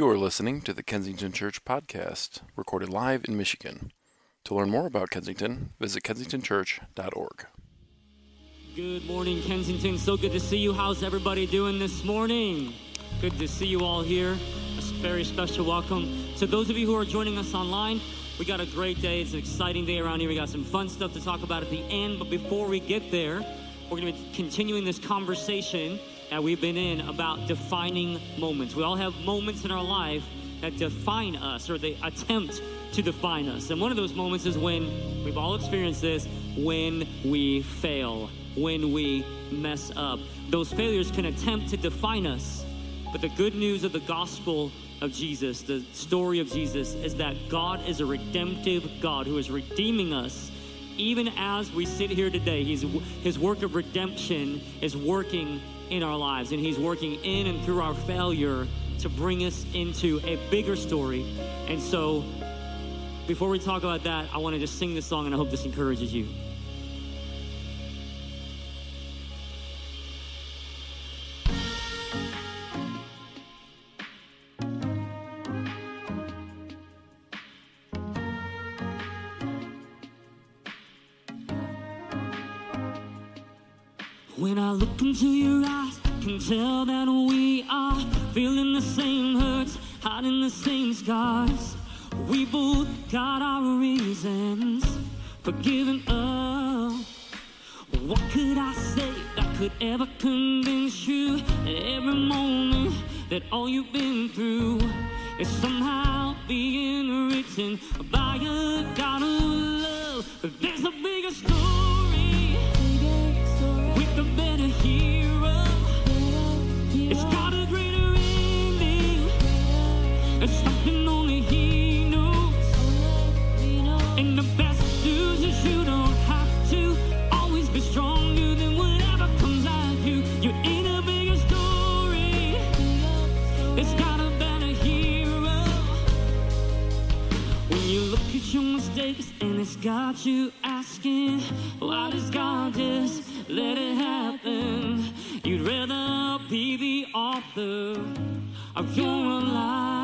You are listening to the Kensington Church podcast, recorded live in Michigan. To learn more about Kensington, visit kensingtonchurch.org. Good morning, Kensington. So good to see you. How's everybody doing this morning? Good to see you all here. A very special welcome to those of you who are joining us online. We got a great day. It's an exciting day around here. We got some fun stuff to talk about at the end. But before we get there, we're going to be continuing this conversation that we've been in about defining moments. We all have moments in our life that define us or they attempt to define us. And one of those moments is when we've all experienced this when we fail, when we mess up. Those failures can attempt to define us. But the good news of the gospel of Jesus, the story of Jesus, is that God is a redemptive God who is redeeming us. Even as we sit here today, he's, his work of redemption is working in our lives, and He's working in and through our failure to bring us into a bigger story. And so, before we talk about that, I want to just sing this song, and I hope this encourages you. When I look into your eyes, can tell that we are feeling the same hurts, hiding the same scars. We both got our reasons for giving up. What could I say that could ever convince you that every moment that all you've been through is somehow being written by a God of love? But there's a bigger story and the best news is you don't have to always be stronger than whatever comes back you. You ain't a bigger story. it's got a better hero. When you look at your mistakes and it's got you asking, why does God just let it happen. You'd rather be the author of your life.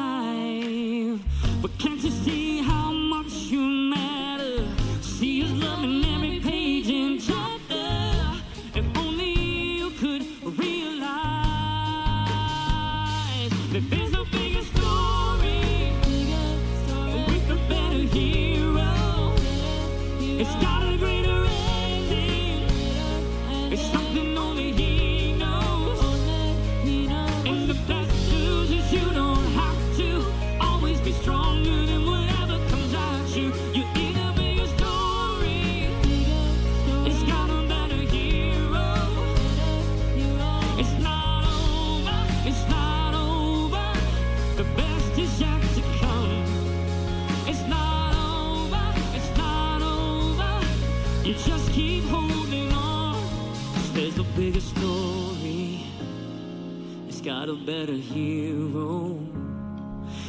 Better hero.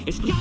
It's got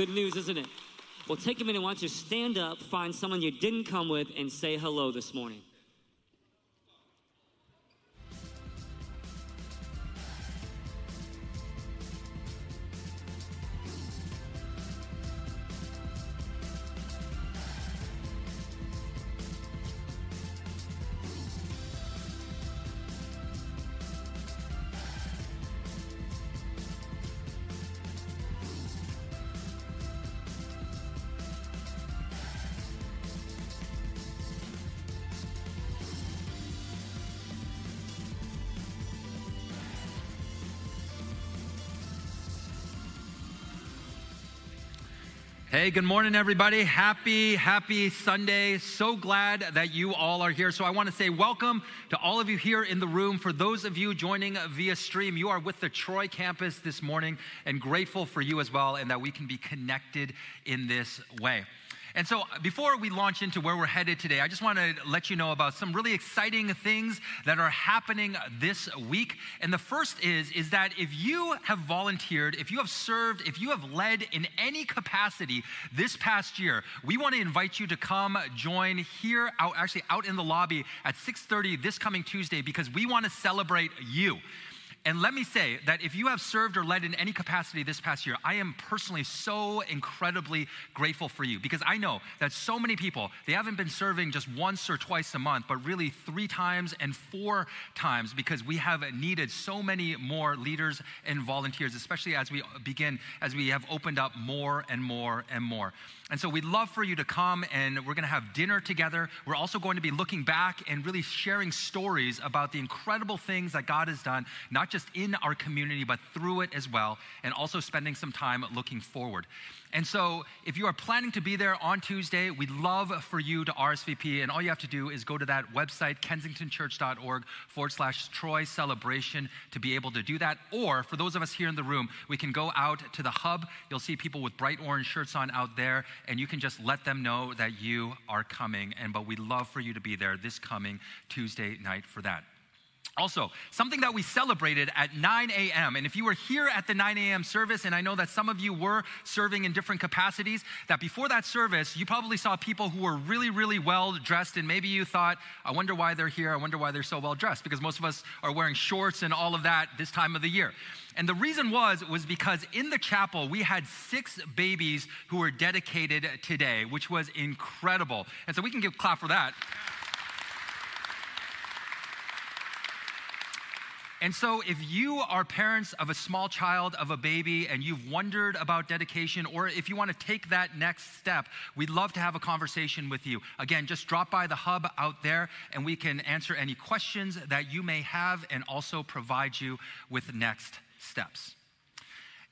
good news, isn't it? Well, take a minute. Why don't you stand up, find someone you didn't come with, and say hello this morning? Hey, good morning, everybody. Happy, happy Sunday. So glad that you all are here. So, I want to say welcome to all of you here in the room. For those of you joining via stream, you are with the Troy campus this morning and grateful for you as well, and that we can be connected in this way. And so, uh, before we launch into where we're headed today, I just want to let you know about some really exciting things that are happening this week. And the first is is that if you have volunteered, if you have served, if you have led in any capacity this past year, we want to invite you to come join here out actually out in the lobby at 6:30 this coming Tuesday because we want to celebrate you. And let me say that if you have served or led in any capacity this past year, I am personally so incredibly grateful for you because I know that so many people, they haven't been serving just once or twice a month, but really three times and four times because we have needed so many more leaders and volunteers, especially as we begin, as we have opened up more and more and more. And so we'd love for you to come and we're going to have dinner together. We're also going to be looking back and really sharing stories about the incredible things that God has done, not just in our community, but through it as well, and also spending some time looking forward. And so, if you are planning to be there on Tuesday, we'd love for you to RSVP. And all you have to do is go to that website, kensingtonchurch.org forward slash Troy celebration, to be able to do that. Or for those of us here in the room, we can go out to the hub. You'll see people with bright orange shirts on out there, and you can just let them know that you are coming. And but we'd love for you to be there this coming Tuesday night for that. Also, something that we celebrated at 9 a.m., and if you were here at the 9 a.m. service, and I know that some of you were serving in different capacities, that before that service, you probably saw people who were really, really well dressed, and maybe you thought, I wonder why they're here, I wonder why they're so well dressed, because most of us are wearing shorts and all of that this time of the year. And the reason was, was because in the chapel, we had six babies who were dedicated today, which was incredible. And so we can give clap for that. And so, if you are parents of a small child, of a baby, and you've wondered about dedication, or if you want to take that next step, we'd love to have a conversation with you. Again, just drop by the hub out there, and we can answer any questions that you may have and also provide you with next steps.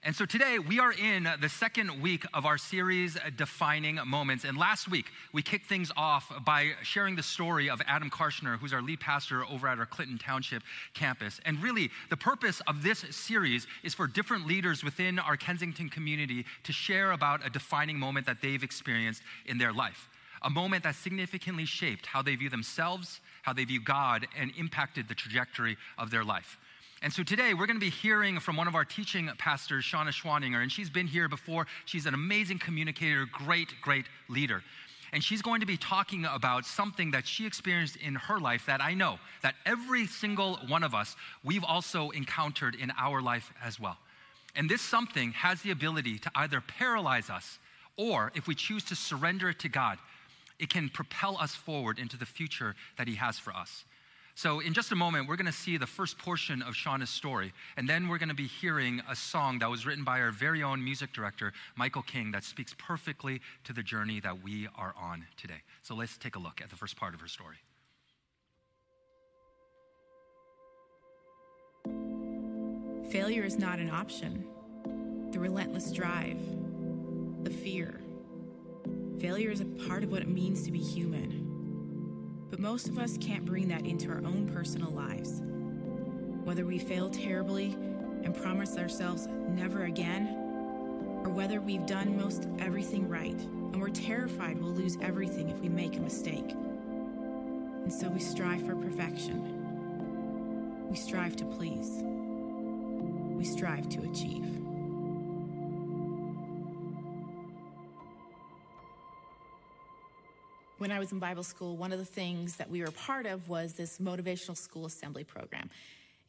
And so today we are in the second week of our series, Defining Moments. And last week we kicked things off by sharing the story of Adam Karshner, who's our lead pastor over at our Clinton Township campus. And really, the purpose of this series is for different leaders within our Kensington community to share about a defining moment that they've experienced in their life. A moment that significantly shaped how they view themselves, how they view God, and impacted the trajectory of their life. And so today we're going to be hearing from one of our teaching pastors, Shauna Schwaninger, and she's been here before. She's an amazing communicator, great, great leader. And she's going to be talking about something that she experienced in her life that I know that every single one of us, we've also encountered in our life as well. And this something has the ability to either paralyze us or, if we choose to surrender it to God, it can propel us forward into the future that He has for us. So, in just a moment, we're going to see the first portion of Shauna's story, and then we're going to be hearing a song that was written by our very own music director, Michael King, that speaks perfectly to the journey that we are on today. So, let's take a look at the first part of her story. Failure is not an option. The relentless drive, the fear. Failure is a part of what it means to be human. But most of us can't bring that into our own personal lives. Whether we fail terribly and promise ourselves never again, or whether we've done most everything right and we're terrified we'll lose everything if we make a mistake. And so we strive for perfection. We strive to please. We strive to achieve. When I was in Bible school, one of the things that we were part of was this motivational school assembly program.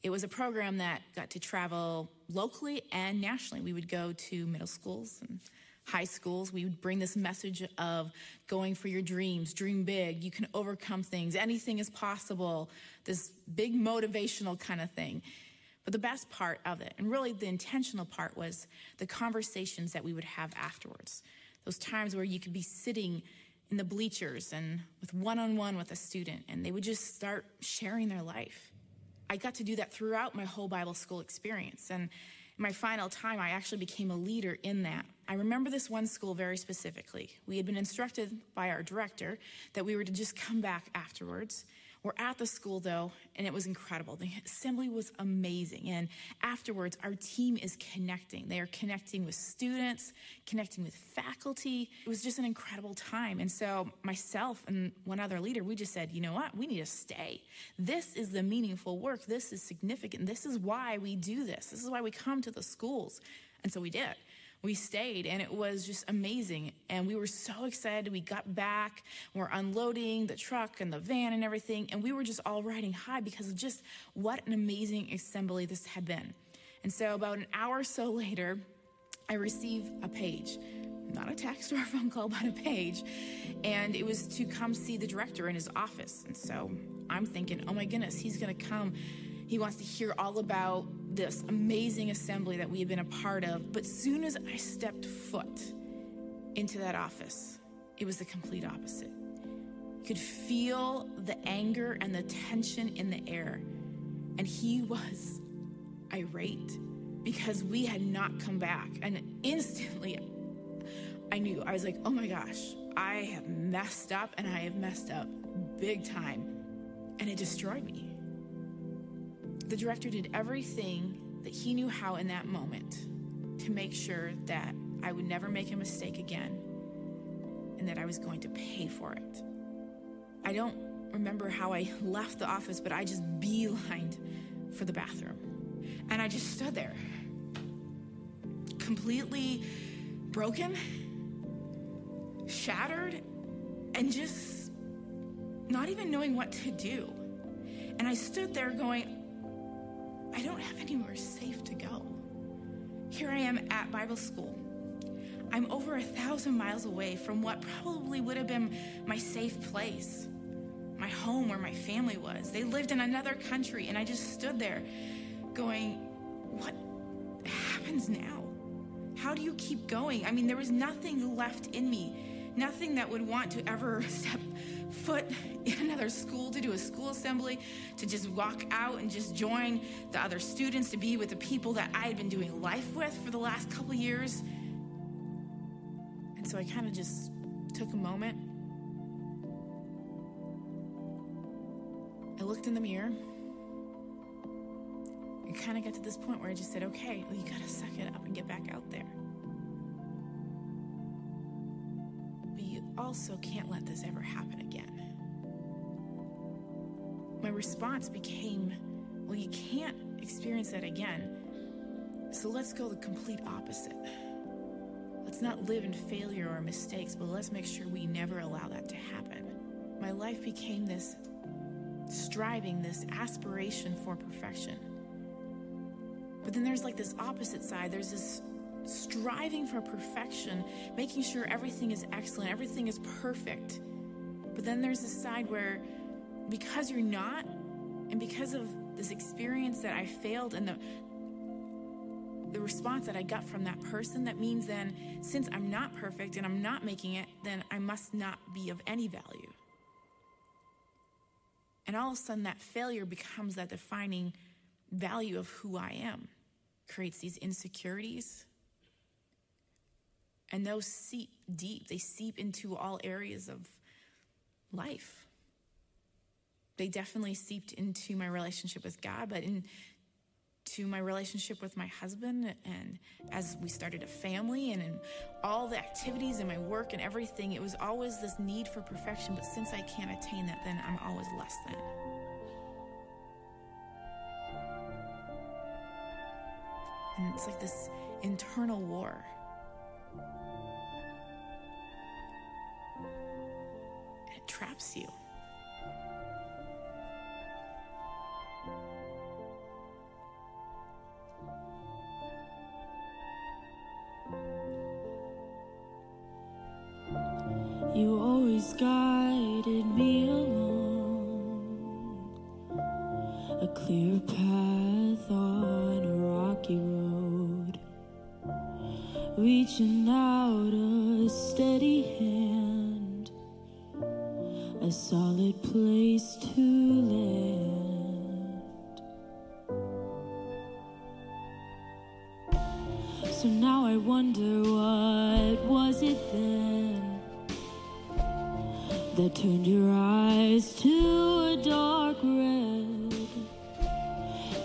It was a program that got to travel locally and nationally. We would go to middle schools and high schools. We would bring this message of going for your dreams, dream big, you can overcome things, anything is possible, this big motivational kind of thing. But the best part of it, and really the intentional part, was the conversations that we would have afterwards. Those times where you could be sitting in the bleachers and with one on one with a student, and they would just start sharing their life. I got to do that throughout my whole Bible school experience. And my final time, I actually became a leader in that I remember this one school very specifically. We had been instructed by our director that we were to just come back afterwards. We're at the school though, and it was incredible. The assembly was amazing. And afterwards, our team is connecting. They are connecting with students, connecting with faculty. It was just an incredible time. And so, myself and one other leader, we just said, you know what? We need to stay. This is the meaningful work. This is significant. This is why we do this. This is why we come to the schools. And so we did we stayed and it was just amazing. And we were so excited. We got back, we're unloading the truck and the van and everything. And we were just all riding high because of just what an amazing assembly this had been. And so, about an hour or so later, I receive a page. Not a text or a phone call, but a page. And it was to come see the director in his office. And so I'm thinking, oh my goodness, he's going to come he wants to hear all about this amazing assembly that we have been a part of. But soon as I stepped foot into that office, it was the complete opposite. You could feel the anger and the tension in the air. And he was irate because we had not come back. And instantly, I knew, I was like, oh my gosh, I have messed up and I have messed up big time. And it destroyed me. The director did everything that he knew how in that moment to make sure that I would never make a mistake again and that I was going to pay for it. I don't remember how I left the office, but I just beelined for the bathroom. And I just stood there, completely broken, shattered, and just not even knowing what to do. And I stood there going, I don't have anywhere safe to go. Here I am at Bible school. I'm over a thousand miles away from what probably would have been my safe place, my home where my family was. They lived in another country, and I just stood there going, What happens now? How do you keep going? I mean, there was nothing left in me, nothing that would want to ever step foot in another school to do a school assembly, to just walk out and just join the other students, to be with the people that I had been doing life with for the last couple years. And so I kind of just took a moment. I looked in the mirror. and kind of got to this point where I just said, okay, well, you got to suck it up and get back out there. Also can't let this ever happen again. My response became, well, you can't experience that again. So let's go the complete opposite. Let's not live in failure or mistakes, but let's make sure we never allow that to happen. My life became this striving, this aspiration for perfection. But then there's like this opposite side. There's this striving for perfection, making sure everything is excellent, everything is perfect. But then there's this side where because you're not, and because of this experience that I failed and the the response that I got from that person, that means then, since I'm not perfect and I'm not making it, then I must not be of any value. And all of a sudden, that failure becomes that defining value of who I am, creates these insecurities, and those seep deep, they seep into all areas of life. They definitely seeped into my relationship with God, but into my relationship with my husband. And as we started a family and in all the activities and my work and everything, it was always this need for perfection. But since I can't attain that, then I'm always less than. And it's like this internal war traps you. A solid place to land. So now I wonder what was it then that turned your eyes to a dark red?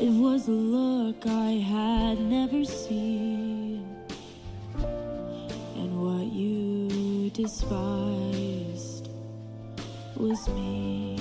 It was a look I had never seen, and what you despised was me.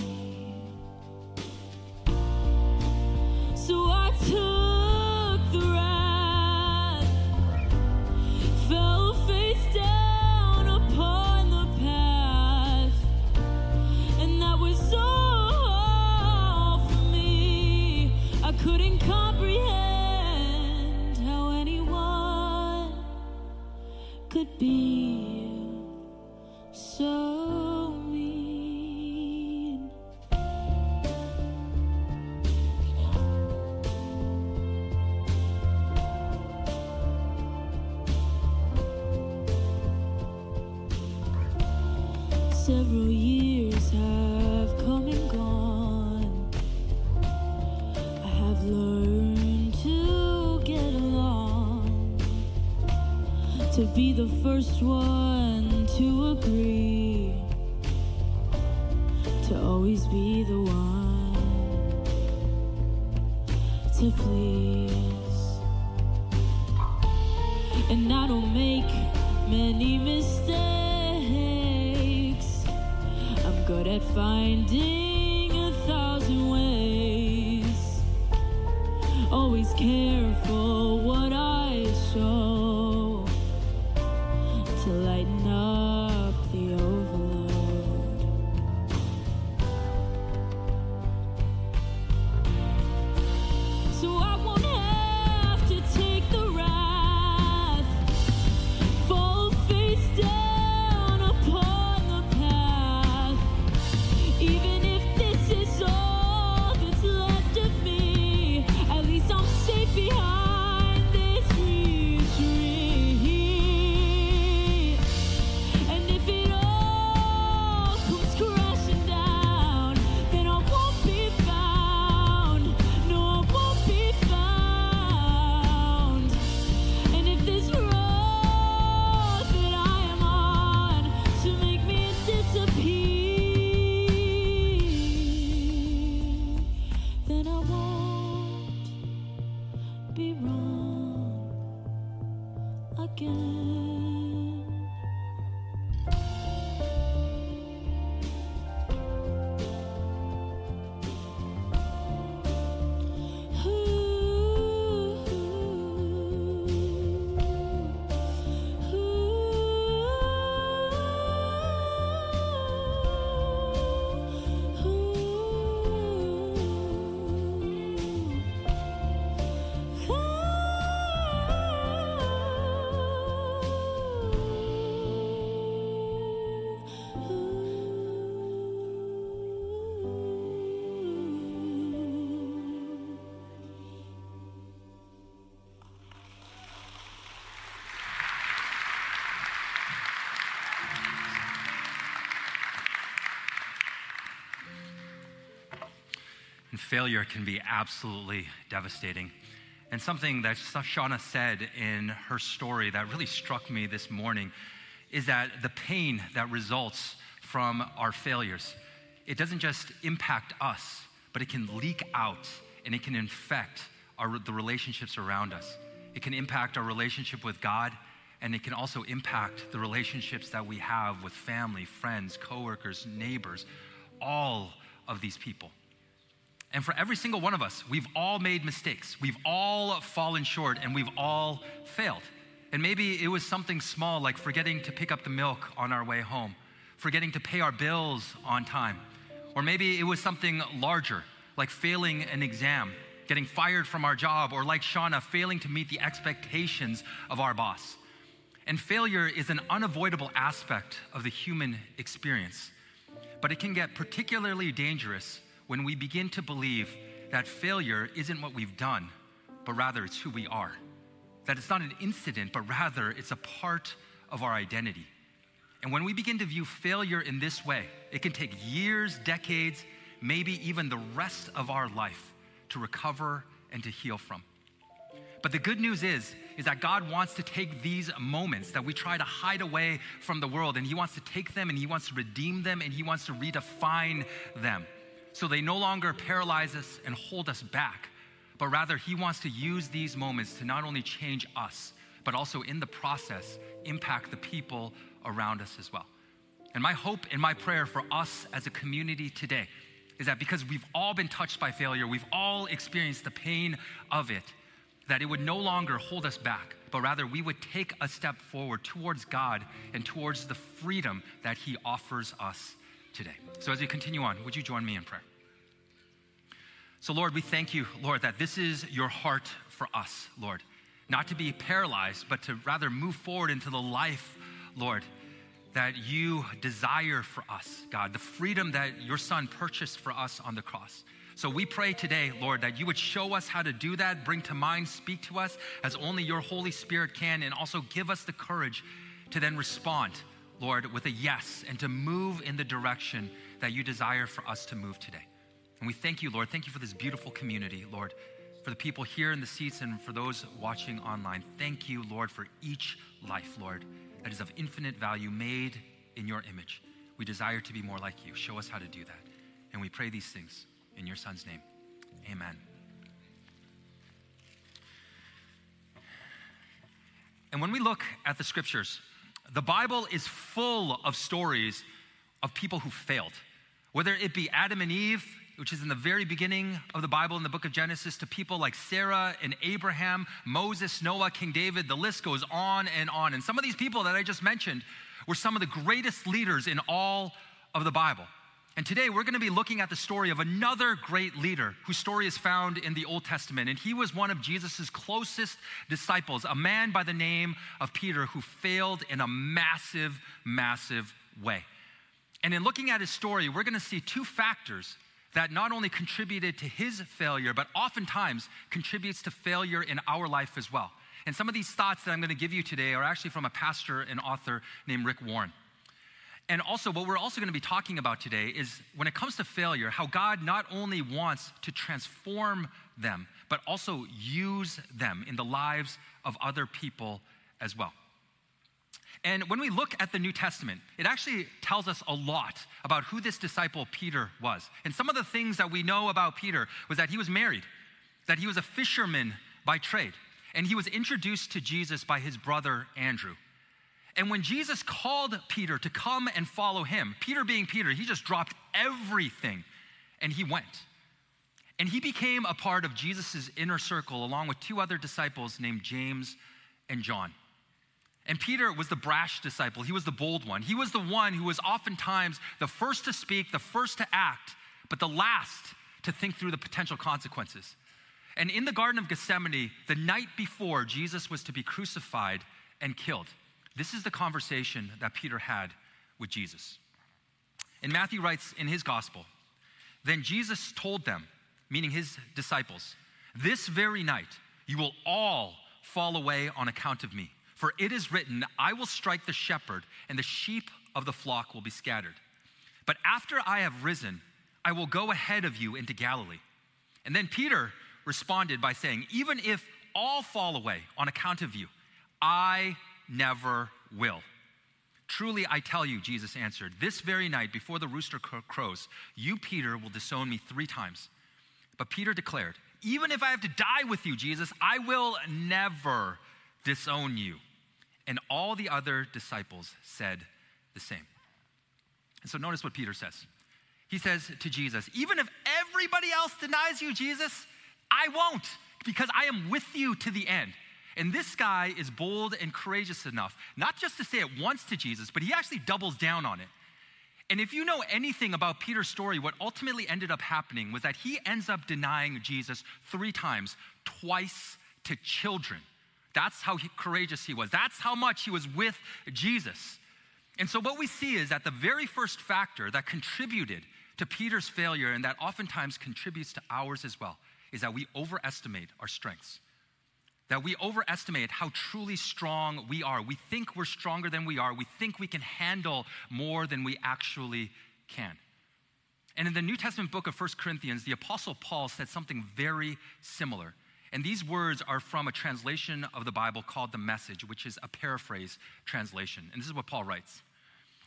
Failure can be absolutely devastating. And something that Shauna said in her story that really struck me this morning is that the pain that results from our failures, it doesn't just impact us, but it can leak out and it can infect our, the relationships around us. It can impact our relationship with God, and it can also impact the relationships that we have with family, friends, coworkers, neighbors, all of these people. And for every single one of us, we've all made mistakes. We've all fallen short and we've all failed. And maybe it was something small like forgetting to pick up the milk on our way home, forgetting to pay our bills on time. Or maybe it was something larger like failing an exam, getting fired from our job, or like Shauna, failing to meet the expectations of our boss. And failure is an unavoidable aspect of the human experience. But it can get particularly dangerous when we begin to believe that failure isn't what we've done, but rather it's who we are. That it's not an incident, but rather it's a part of our identity. And when we begin to view failure in this way, it can take years, decades, maybe even the rest of our life to recover and to heal from. But the good news is, is that God wants to take these moments that we try to hide away from the world, and He wants to take them and He wants to redeem them and He wants to redefine them. So they no longer paralyze us and hold us back, but rather He wants to use these moments to not only change us, but also in the process, impact the people around us as well. And my hope and my prayer for us as a community today is that because we've all been touched by failure, we've all experienced the pain of it, that it would no longer hold us back, but rather we would take a step forward towards God and towards the freedom that He offers us today. So as we continue on, would you join me in prayer? So, Lord, we thank you, Lord, that this is your heart for us, Lord. Not to be paralyzed, but to rather move forward into the life, Lord, that you desire for us, God, the freedom that your Son purchased for us on the cross. So we pray today, Lord, that you would show us how to do that, bring to mind, speak to us as only your Holy Spirit can, and also give us the courage to then respond, Lord, with a yes and to move in the direction that you desire for us to move today. And we thank you, Lord. Thank you for this beautiful community, Lord, for the people here in the seats and for those watching online. Thank you, Lord, for each life, Lord, that is of infinite value made in your image. We desire to be more like you. Show us how to do that. And we pray these things in your Son's name. Amen. And when we look at the scriptures, the Bible is full of stories of people who failed. Whether it be Adam and Eve, which is in the very beginning of the Bible in the book of Genesis, to people like Sarah and Abraham, Moses, Noah, King David, the list goes on and on. And some of these people that I just mentioned were some of the greatest leaders in all of the Bible. And today we're going to be looking at the story of another great leader whose story is found in the Old Testament. And he was one of Jesus' closest disciples, a man by the name of Peter who failed in a massive, massive way. And in looking at his story, we're going to see two factors that not only contributed to his failure, but oftentimes contributes to failure in our life as well. And some of these thoughts that I'm going to give you today are actually from a pastor and author named Rick Warren. And also, what we're also going to be talking about today is when it comes to failure, how God not only wants to transform them, but also use them in the lives of other people as well. And when we look at the New Testament, it actually tells us a lot about who this disciple Peter was. And some of the things that we know about Peter was that he was married, that he was a fisherman by trade, and he was introduced to Jesus by his brother Andrew. And when Jesus called Peter to come and follow him, Peter being Peter, he just dropped everything and he went. And he became a part of Jesus' inner circle along with two other disciples named James and John. And Peter was the brash disciple, he was the bold one. He was the one who was oftentimes the first to speak, the first to act, but the last to think through the potential consequences. And in the Garden of Gethsemane, the night before Jesus was to be crucified and killed, this is the conversation that Peter had with Jesus. And Matthew writes in his gospel Then Jesus told them, meaning his disciples, This very night you will all fall away on account of me. For it is written, I will strike the shepherd, and the sheep of the flock will be scattered. But after I have risen, I will go ahead of you into Galilee. And then Peter responded by saying, Even if all fall away on account of you, I never will. Truly, I tell you, Jesus answered, this very night before the rooster crows, you, Peter, will disown me three times. But Peter declared, Even if I have to die with you, Jesus, I will never disown you. And all the other disciples said the same. And so notice what Peter says. He says to Jesus, Even if everybody else denies you, Jesus, I won't, because I am with you to the end. And this guy is bold and courageous enough, not just to say it once to Jesus, but he actually doubles down on it. And if you know anything about Peter's story, what ultimately ended up happening was that he ends up denying Jesus three times, twice to children. That's how he, courageous he was. That's how much he was with Jesus. And so, what we see is that the very first factor that contributed to Peter's failure and that oftentimes contributes to ours as well is that we overestimate our strengths that we overestimate how truly strong we are. We think we're stronger than we are. We think we can handle more than we actually can. And in the New Testament book of 1 Corinthians, the Apostle Paul said something very similar. And these words are from a translation of the Bible called the Message, which is a paraphrase translation. And this is what Paul writes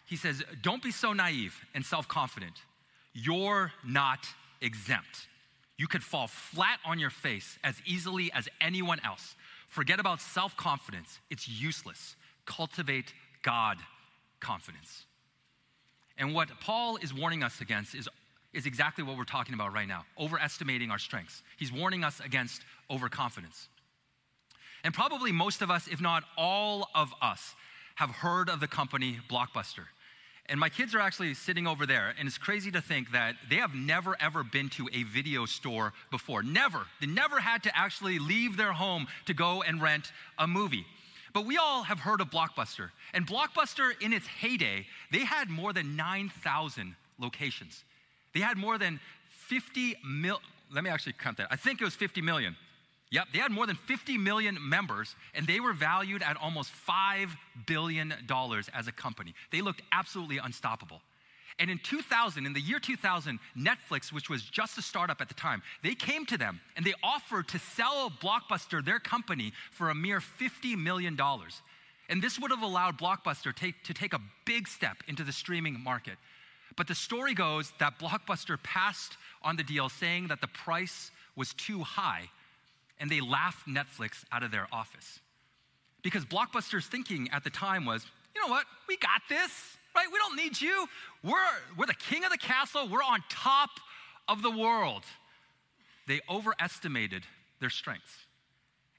He says, Don't be so naive and self confident. You're not exempt. You could fall flat on your face as easily as anyone else. Forget about self confidence, it's useless. Cultivate God confidence. And what Paul is warning us against is, is exactly what we're talking about right now overestimating our strengths. He's warning us against overconfidence. And probably most of us, if not all of us, have heard of the company Blockbuster. And my kids are actually sitting over there, and it's crazy to think that they have never ever been to a video store before. Never. They never had to actually leave their home to go and rent a movie. But we all have heard of Blockbuster. And Blockbuster, in its heyday, they had more than 9,000 locations. They had more than 50 mil. Let me actually count that. I think it was 50 million. Yep, they had more than 50 million members, and they were valued at almost $5 billion as a company. They looked absolutely unstoppable. And in 2000, in the year 2000, Netflix, which was just a startup at the time, they came to them and they offered to sell Blockbuster, their company, for a mere $50 million. And this would have allowed Blockbuster take, to take a big step into the streaming market. But the story goes that Blockbuster passed on the deal, saying that the price was too high, and they laughed Netflix out of their office. Because Blockbuster's thinking at the time was, you know what, we got this, right? We don't need you. We're, we're the king of the castle, we're on top of the world. They overestimated their strengths.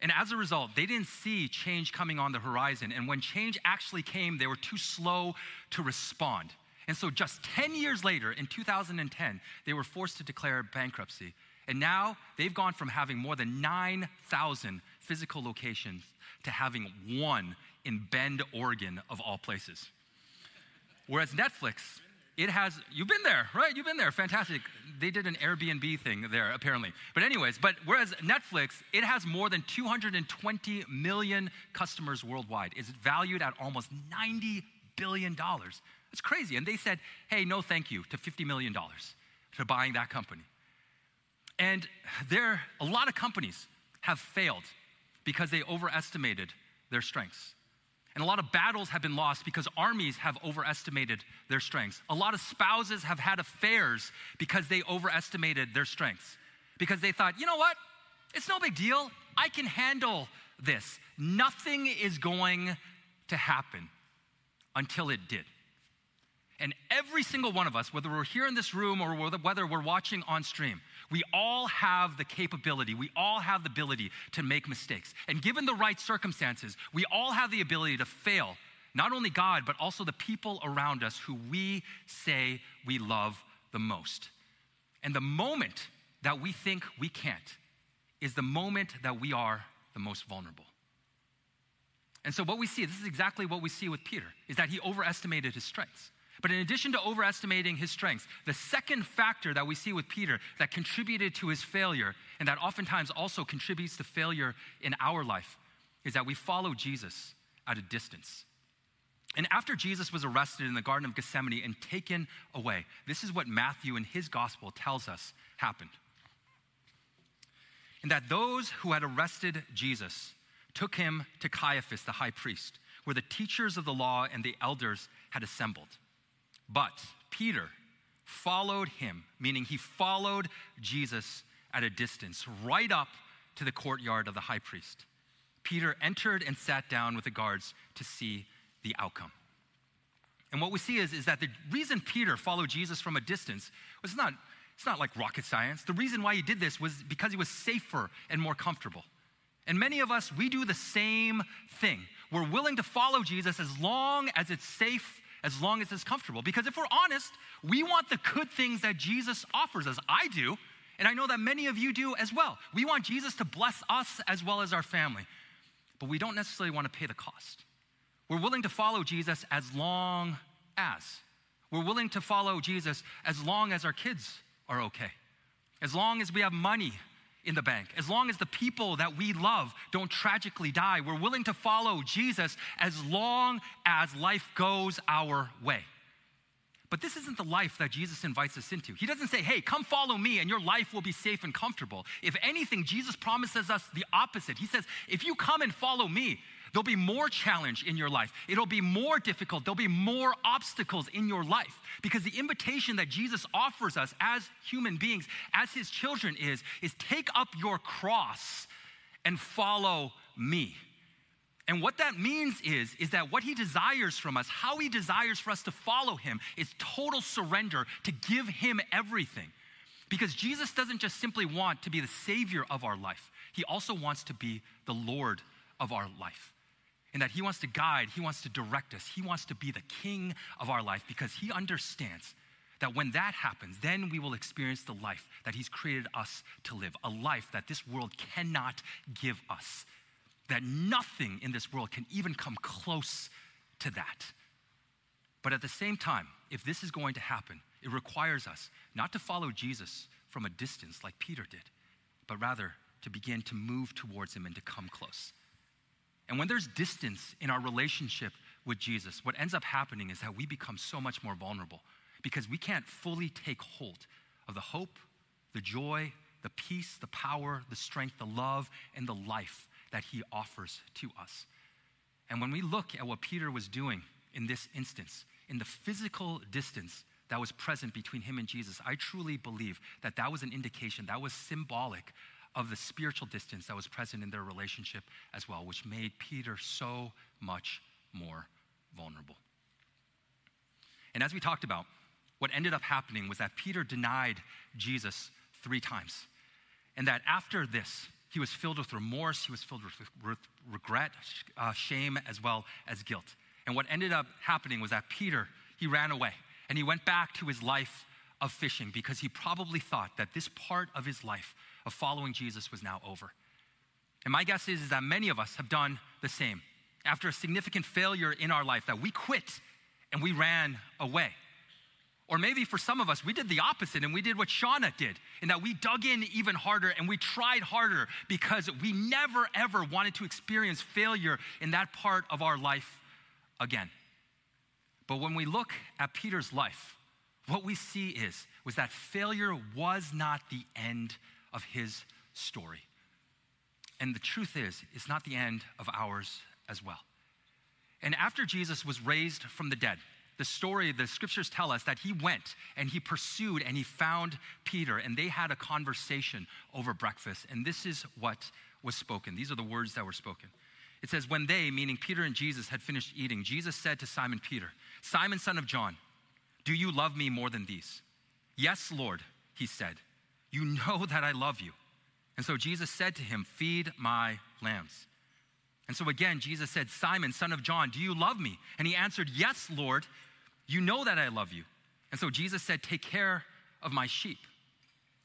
And as a result, they didn't see change coming on the horizon. And when change actually came, they were too slow to respond. And so, just 10 years later, in 2010, they were forced to declare bankruptcy. And now they've gone from having more than 9,000 physical locations to having one in Bend, Oregon, of all places. Whereas Netflix, it has, you've been there, right? You've been there, fantastic. They did an Airbnb thing there, apparently. But, anyways, but whereas Netflix, it has more than 220 million customers worldwide. It's valued at almost $90 billion. It's crazy. And they said, hey, no thank you to $50 million to buying that company. And there, a lot of companies have failed because they overestimated their strengths. And a lot of battles have been lost because armies have overestimated their strengths. A lot of spouses have had affairs because they overestimated their strengths. Because they thought, you know what? It's no big deal. I can handle this. Nothing is going to happen until it did. And every single one of us, whether we're here in this room or whether we're watching on stream, we all have the capability, we all have the ability to make mistakes. And given the right circumstances, we all have the ability to fail, not only God, but also the people around us who we say we love the most. And the moment that we think we can't is the moment that we are the most vulnerable. And so what we see, this is exactly what we see with Peter, is that he overestimated his strengths. But in addition to overestimating his strengths, the second factor that we see with Peter that contributed to his failure, and that oftentimes also contributes to failure in our life, is that we follow Jesus at a distance. And after Jesus was arrested in the Garden of Gethsemane and taken away, this is what Matthew in his gospel tells us happened. And that those who had arrested Jesus took him to Caiaphas, the high priest, where the teachers of the law and the elders had assembled. But Peter followed him, meaning he followed Jesus at a distance, right up to the courtyard of the high priest. Peter entered and sat down with the guards to see the outcome. And what we see is, is that the reason Peter followed Jesus from a distance was not, it's not like rocket science. The reason why he did this was because he was safer and more comfortable. And many of us, we do the same thing. We're willing to follow Jesus as long as it's safe as long as it's comfortable. Because if we're honest, we want the good things that Jesus offers us. I do, and I know that many of you do as well. We want Jesus to bless us as well as our family, but we don't necessarily want to pay the cost. We're willing to follow Jesus as long as. We're willing to follow Jesus as long as our kids are okay, as long as we have money in the bank. As long as the people that we love don't tragically die, we're willing to follow Jesus as long as life goes our way. But this isn't the life that Jesus invites us into. He doesn't say, hey, come follow me and your life will be safe and comfortable. If anything, Jesus promises us the opposite. He says, if you come and follow me, there'll be more challenge in your life. It'll be more difficult. There'll be more obstacles in your life. Because the invitation that Jesus offers us as human beings, as his children, is, is take up your cross and follow me. And what that means is, is that what he desires from us, how he desires for us to follow him, is total surrender to give him everything. Because Jesus doesn't just simply want to be the savior of our life, he also wants to be the Lord of our life. And that he wants to guide, he wants to direct us, he wants to be the king of our life because he understands that when that happens, then we will experience the life that he's created us to live, a life that this world cannot give us that nothing in this world can even come close to that. But at the same time, if this is going to happen, it requires us not to follow Jesus from a distance like Peter did, but rather to begin to move towards him and to come close. And when there's distance in our relationship with Jesus, what ends up happening is that we become so much more vulnerable because we can't fully take hold of the hope, the joy, the peace, the power, the strength, the love, and the life that he offers to us. And when we look at what Peter was doing in this instance, in the physical distance that was present between him and Jesus, I truly believe that that was an indication, that was symbolic of the spiritual distance that was present in their relationship as well, which made Peter so much more vulnerable. And as we talked about, what ended up happening was that Peter denied Jesus three times. And that after this, he was filled with remorse, he was filled with regret, uh, shame, as well as guilt. And what ended up happening was that Peter, he ran away and he went back to his life of fishing because he probably thought that this part of his life of following Jesus was now over. And my guess is, is that many of us have done the same. After a significant failure in our life, that we quit and we ran away. Or maybe for some of us, we did the opposite and we did what Shauna did, in that we dug in even harder and we tried harder because we never ever wanted to experience failure in that part of our life again. But when we look at Peter's life, what we see is was that failure was not the end of his story. And the truth is, it's not the end of ours as well. And after Jesus was raised from the dead, the story, the scriptures tell us that he went and he pursued and he found Peter and they had a conversation over breakfast. And this is what was spoken. These are the words that were spoken. It says, When they, meaning Peter and Jesus, had finished eating, Jesus said to Simon Peter, Simon, son of John, do you love me more than these? Yes, Lord, he said. You know that I love you. And so Jesus said to him, Feed my lambs. And so again, Jesus said, Simon, son of John, do you love me? And he answered, Yes, Lord, you know that I love you. And so Jesus said, Take care of my sheep.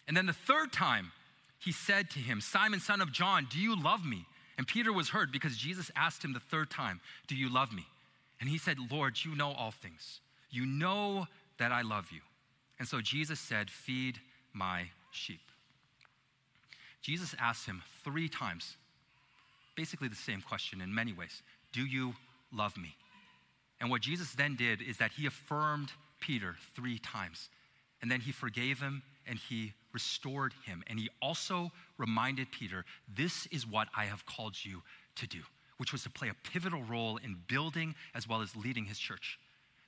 And then the third time, he said to him, Simon, son of John, do you love me? And Peter was hurt because Jesus asked him the third time, Do you love me? And he said, Lord, you know all things. You know that I love you. And so Jesus said, Feed my sheep. Jesus asked him three times, basically the same question in many ways Do you love me? And what Jesus then did is that he affirmed Peter three times. And then he forgave him and he restored him. And he also reminded Peter, This is what I have called you to do, which was to play a pivotal role in building as well as leading his church.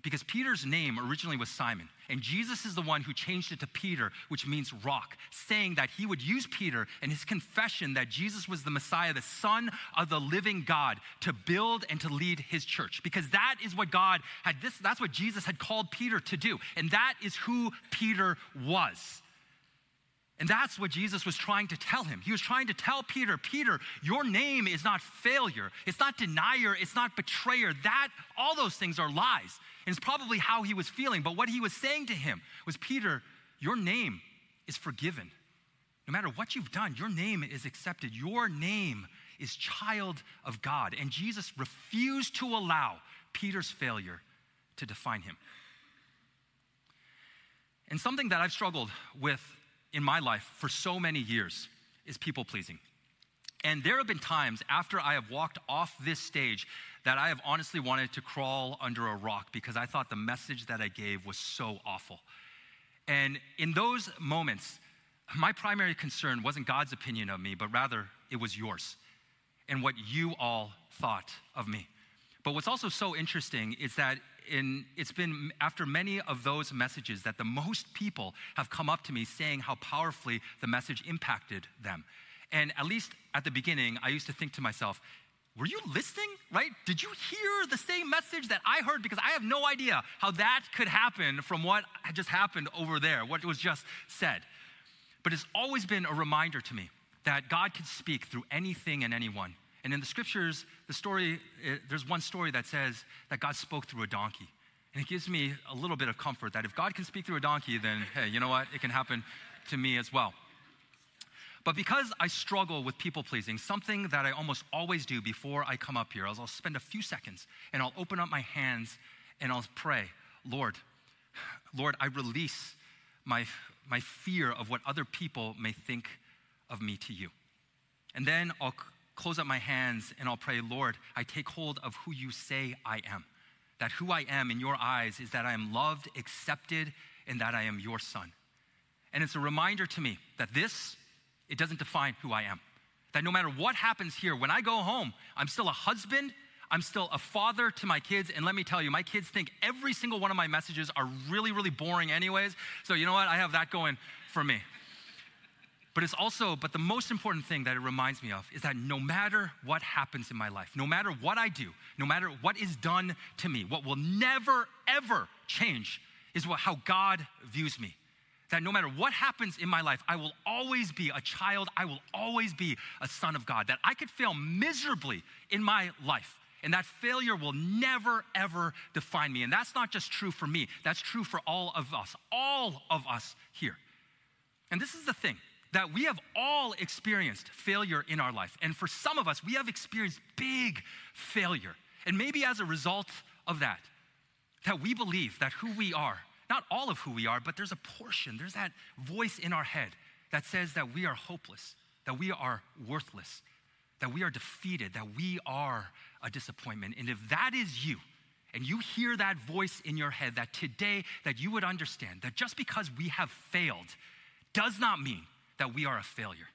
Because Peter's name originally was Simon, and Jesus is the one who changed it to Peter, which means rock, saying that he would use Peter and his confession that Jesus was the Messiah, the Son of the living God, to build and to lead his church. Because that is what God had, this, that's what Jesus had called Peter to do. And that is who Peter was. And that's what Jesus was trying to tell him. He was trying to tell Peter, Peter, your name is not failure. It's not denier. It's not betrayer. That, all those things are lies. And it's probably how he was feeling. But what he was saying to him was, Peter, your name is forgiven. No matter what you've done, your name is accepted. Your name is child of God. And Jesus refused to allow Peter's failure to define him. And something that I've struggled with in my life for so many years is people pleasing. And there have been times after I have walked off this stage that I have honestly wanted to crawl under a rock because I thought the message that I gave was so awful. And in those moments, my primary concern wasn't God's opinion of me, but rather it was yours and what you all thought of me. But what's also so interesting is that in, it's been after many of those messages that the most people have come up to me saying how powerfully the message impacted them. And at least at the beginning, I used to think to myself, were you listening? Right? Did you hear the same message that I heard? Because I have no idea how that could happen from what had just happened over there, what was just said. But it's always been a reminder to me that God can speak through anything and anyone. And in the scriptures, the story, eh, there's one story that says that God spoke through a donkey. And it gives me a little bit of comfort that if God can speak through a donkey, then hey, you know what? It can happen to me as well. But because I struggle with people pleasing, something that I almost always do before I come up here is I'll spend a few seconds and I'll open up my hands and I'll pray, Lord, Lord, I release my, my fear of what other people may think of me to you. And then I'll close up my hands and I'll pray, Lord, I take hold of who you say I am. That who I am in your eyes is that I am loved, accepted, and that I am your son. And it's a reminder to me that this, it doesn't define who I am. That no matter what happens here, when I go home, I'm still a husband, I'm still a father to my kids. And let me tell you, my kids think every single one of my messages are really, really boring, anyways. So you know what? I have that going for me. But it's also, but the most important thing that it reminds me of is that no matter what happens in my life, no matter what I do, no matter what is done to me, what will never, ever change is what, how God views me. That no matter what happens in my life, I will always be a child, I will always be a son of God. That I could fail miserably in my life. And that failure will never, ever define me. And that's not just true for me, that's true for all of us, all of us here. And this is the thing that we have all experienced failure in our life. And for some of us, we have experienced big failure. And maybe as a result of that, that we believe that who we are, not all of who we are, but there's a portion, there's that voice in our head that says that we are hopeless, that we are worthless, that we are defeated, that we are a disappointment. And if that is you, and you hear that voice in your head, that today that you would understand that just because we have failed does not mean that we are a failure.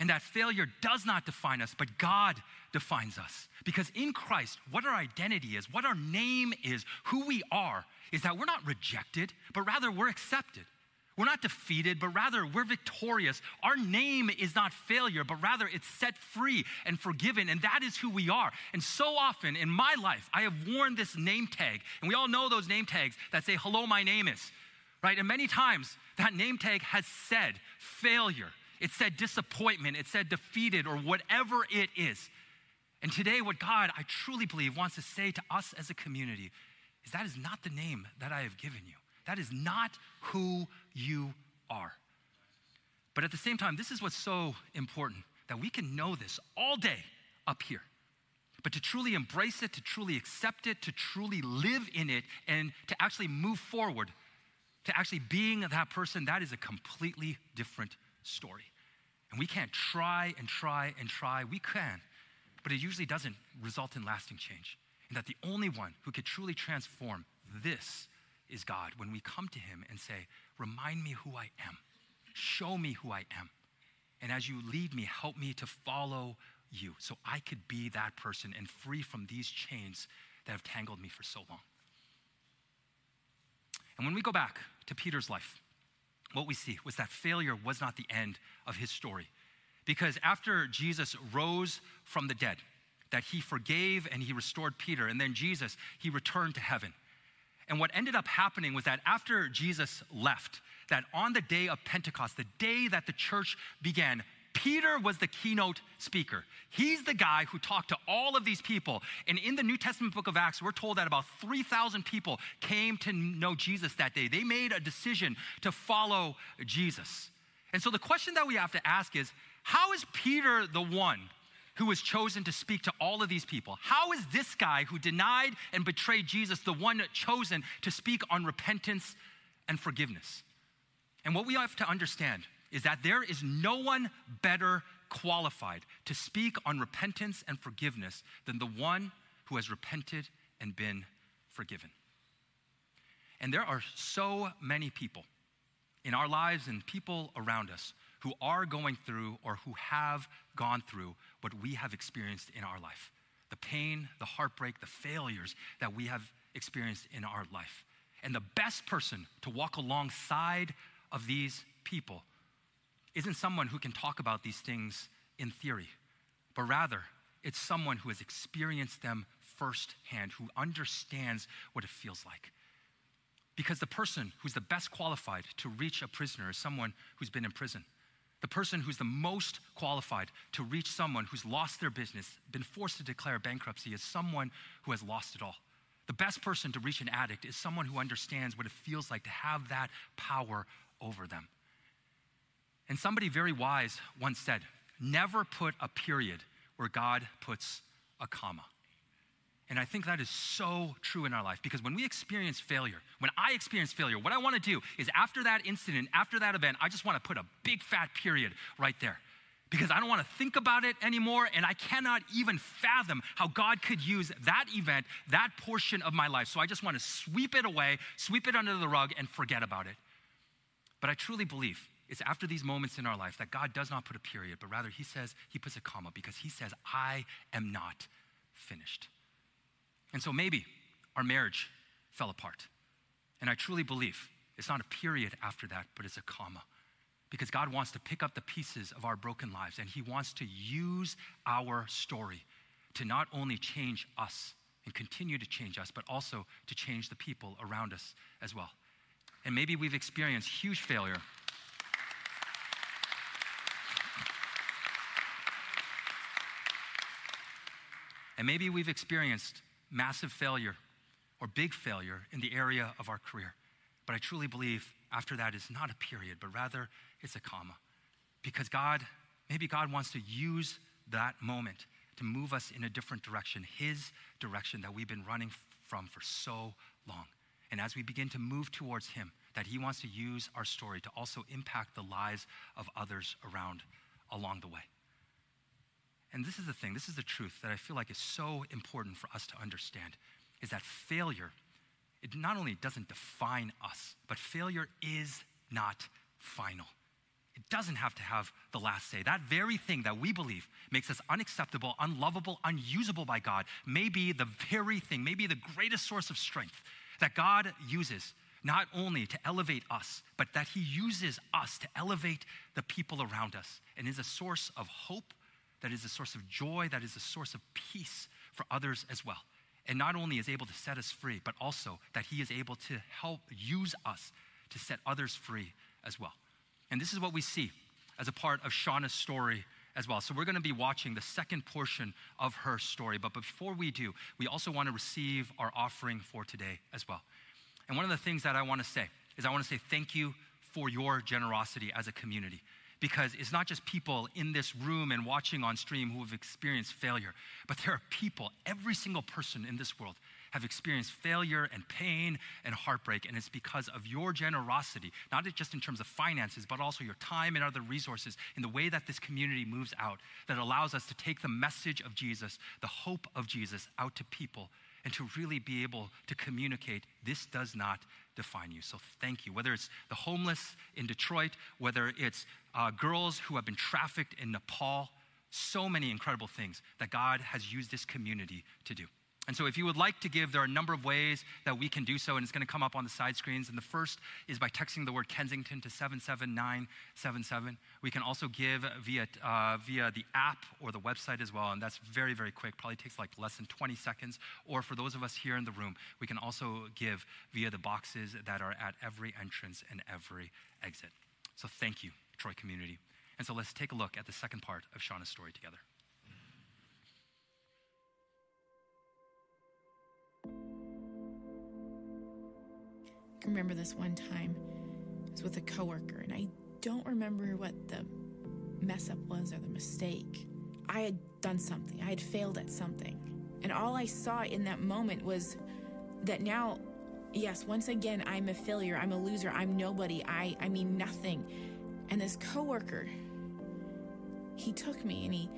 And that failure does not define us, but God defines us. Because in Christ, what our identity is, what our name is, who we are, is that we're not rejected, but rather we're accepted. We're not defeated, but rather we're victorious. Our name is not failure, but rather it's set free and forgiven, and that is who we are. And so often in my life, I have worn this name tag, and we all know those name tags that say, Hello, my name is, right? And many times that name tag has said failure, it said disappointment, it said defeated, or whatever it is. And today, what God, I truly believe, wants to say to us as a community is that is not the name that I have given you. That is not who you are. But at the same time, this is what's so important that we can know this all day up here. But to truly embrace it, to truly accept it, to truly live in it, and to actually move forward, to actually being that person, that is a completely different story. And we can't try and try and try. We can, but it usually doesn't result in lasting change. And that the only one who could truly transform this is God when we come to Him and say, Remind me who I am, show me who I am. And as you lead me, help me to follow you so I could be that person and free from these chains that have tangled me for so long. And when we go back to Peter's life, what we see was that failure was not the end of his story. Because after Jesus rose from the dead, that he forgave and he restored Peter, and then Jesus, he returned to heaven. And what ended up happening was that after Jesus left, that on the day of Pentecost, the day that the church began, Peter was the keynote speaker. He's the guy who talked to all of these people. And in the New Testament book of Acts, we're told that about 3,000 people came to know Jesus that day. They made a decision to follow Jesus. And so the question that we have to ask is how is Peter the one who was chosen to speak to all of these people? How is this guy who denied and betrayed Jesus the one chosen to speak on repentance and forgiveness? And what we have to understand is that there is no one better qualified to speak on repentance and forgiveness than the one who has repented and been forgiven. And there are so many people in our lives and people around us who are going through or who have gone through what we have experienced in our life the pain, the heartbreak, the failures that we have experienced in our life. And the best person to walk alongside of these people isn't someone who can talk about these things in theory, but rather it's someone who has experienced them firsthand, who understands what it feels like. Because the person who's the best qualified to reach a prisoner is someone who's been in prison. The person who's the most qualified to reach someone who's lost their business, been forced to declare bankruptcy, is someone who has lost it all. The best person to reach an addict is someone who understands what it feels like to have that power over them. And somebody very wise once said, Never put a period where God puts a comma. And I think that is so true in our life because when we experience failure, when I experience failure, what I want to do is after that incident, after that event, I just want to put a big fat period right there because I don't want to think about it anymore and I cannot even fathom how God could use that event, that portion of my life. So I just want to sweep it away, sweep it under the rug, and forget about it. But I truly believe it's after these moments in our life that God does not put a period, but rather He says, He puts a comma because He says, I am not finished. And so maybe our marriage fell apart. And I truly believe it's not a period after that, but it's a comma. Because God wants to pick up the pieces of our broken lives and He wants to use our story to not only change us and continue to change us, but also to change the people around us as well. And maybe we've experienced huge failure. And maybe we've experienced massive failure or big failure in the area of our career. But I truly believe after that is not a period, but rather it's a comma. Because God, maybe God wants to use that moment to move us in a different direction, His direction that we've been running from for so long. And as we begin to move towards Him, that He wants to use our story to also impact the lives of others around along the way. And this is the thing, this is the truth that I feel like is so important for us to understand is that failure, it not only doesn't define us, but failure is not final. It doesn't have to have the last say. That very thing that we believe makes us unacceptable, unlovable, unusable by God may be the very thing, may be the greatest source of strength that God uses not only to elevate us, but that He uses us to elevate the people around us and is a source of hope that is a source of joy, that is a source of peace for others as well. And not only is able to set us free, but also that He is able to help use us to set others free as well. And this is what we see as a part of Shauna's story as well. So we're going to be watching the second portion of her story. But before we do, we also want to receive our offering for today as well. And one of the things that I want to say is I want to say thank you for your generosity as a community because it's not just people in this room and watching on stream who have experienced failure, but there are people, every single person in this world have experienced failure and pain and heartbreak, and it's because of your generosity, not just in terms of finances, but also your time and other resources in the way that this community moves out that allows us to take the message of Jesus, the hope of Jesus, out to people and to really be able to communicate this does not define you. So thank you. Whether it's the homeless in Detroit, whether it's uh, girls who have been trafficked in Nepal, so many incredible things that God has used this community to do. And so, if you would like to give, there are a number of ways that we can do so, and it's going to come up on the side screens. And the first is by texting the word Kensington to 77977. We can also give via, uh, via the app or the website as well, and that's very, very quick. Probably takes like less than 20 seconds. Or for those of us here in the room, we can also give via the boxes that are at every entrance and every exit. So, thank you, Troy community. And so, let's take a look at the second part of Shauna's story together. Remember this one time. I was with a coworker, and I don't remember what the mess up was or the mistake. I had done something, I had failed at something. And all I saw in that moment was that now, yes, once again, I'm a failure, I'm a loser, I'm nobody, I, I mean nothing. And this coworker He took me and he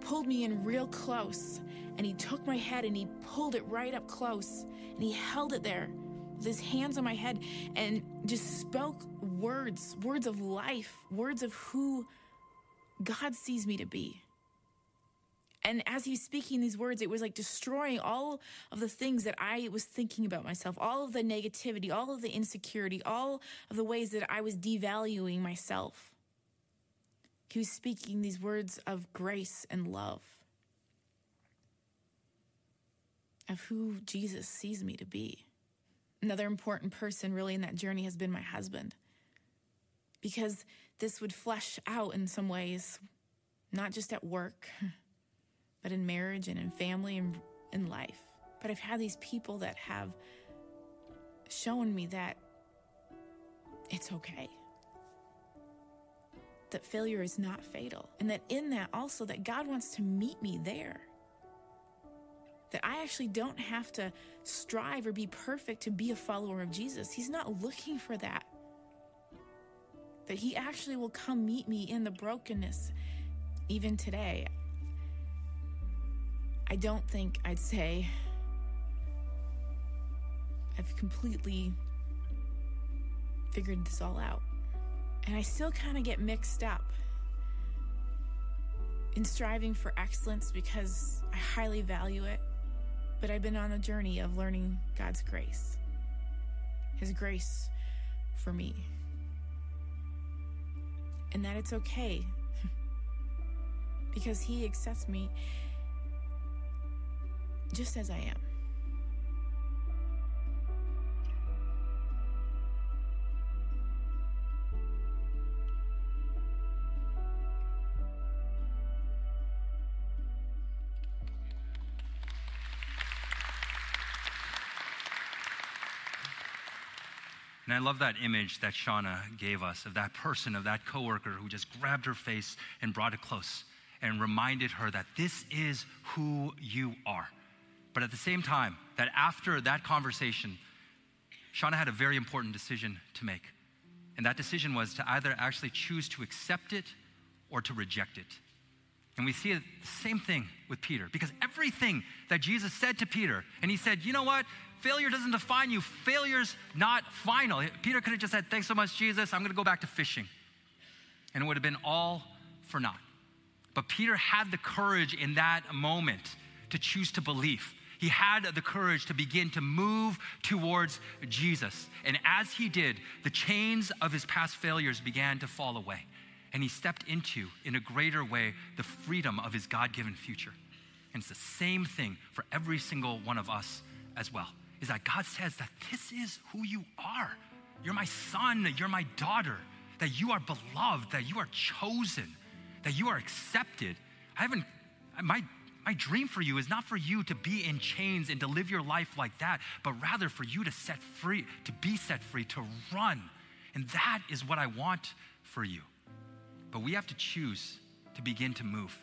pulled me in real close and he took my head and he pulled it right up close and he held it there his hands on my head and just spoke words, words of life, words of who God sees me to be. And as he's speaking these words, it was like destroying all of the things that I was thinking about myself, all of the negativity, all of the insecurity, all of the ways that I was devaluing myself. He was speaking these words of grace and love, of who Jesus sees me to be. Another important person, really, in that journey has been my husband. Because this would flesh out in some ways, not just at work, but in marriage and in family and in life. But I've had these people that have shown me that it's okay. That failure is not fatal. And that in that also that God wants to meet me there. That I actually don't have to strive or be perfect to be a follower of Jesus. He's not looking for that. That He actually will come meet me in the brokenness even today. I don't think I'd say I've completely figured this all out. And I still kind of get mixed up in striving for excellence because I highly value it. But I've been on a journey of learning God's grace, His grace for me. And that it's okay because He accepts me just as I am. And I love that image that Shauna gave us of that person, of that coworker who just grabbed her face and brought it close and reminded her that this is who you are. But at the same time, that after that conversation, Shauna had a very important decision to make. And that decision was to either actually choose to accept it or to reject it. And we see the same thing with Peter because everything that Jesus said to Peter, and he said, you know what? Failure doesn't define you. Failure's not final. Peter could have just said, thanks so much, Jesus. I'm going to go back to fishing. And it would have been all for naught. But Peter had the courage in that moment to choose to believe. He had the courage to begin to move towards Jesus. And as he did, the chains of his past failures began to fall away. And he stepped into, in a greater way, the freedom of his God given future. And it's the same thing for every single one of us as well. Is that God says that this is who you are. You're my son, you're my daughter, that you are beloved, that you are chosen, that you are accepted. I haven't, my my dream for you is not for you to be in chains and to live your life like that, but rather for you to set free, to be set free, to run. And that is what I want for you. But we have to choose to begin to move,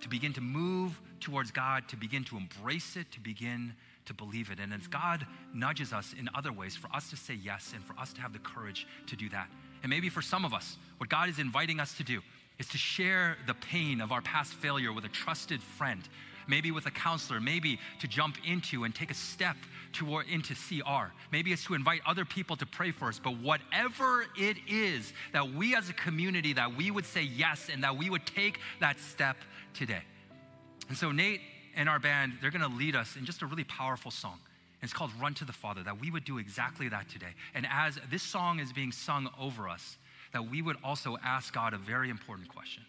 to begin to move towards God, to begin to embrace it, to begin to believe it. And as God nudges us in other ways, for us to say yes and for us to have the courage to do that. And maybe for some of us, what God is inviting us to do is to share the pain of our past failure with a trusted friend maybe with a counselor, maybe to jump into and take a step toward into CR. Maybe it's to invite other people to pray for us. But whatever it is that we as a community that we would say yes and that we would take that step today. And so Nate and our band, they're going to lead us in just a really powerful song. And it's called Run to the Father, that we would do exactly that today. And as this song is being sung over us, that we would also ask God a very important question.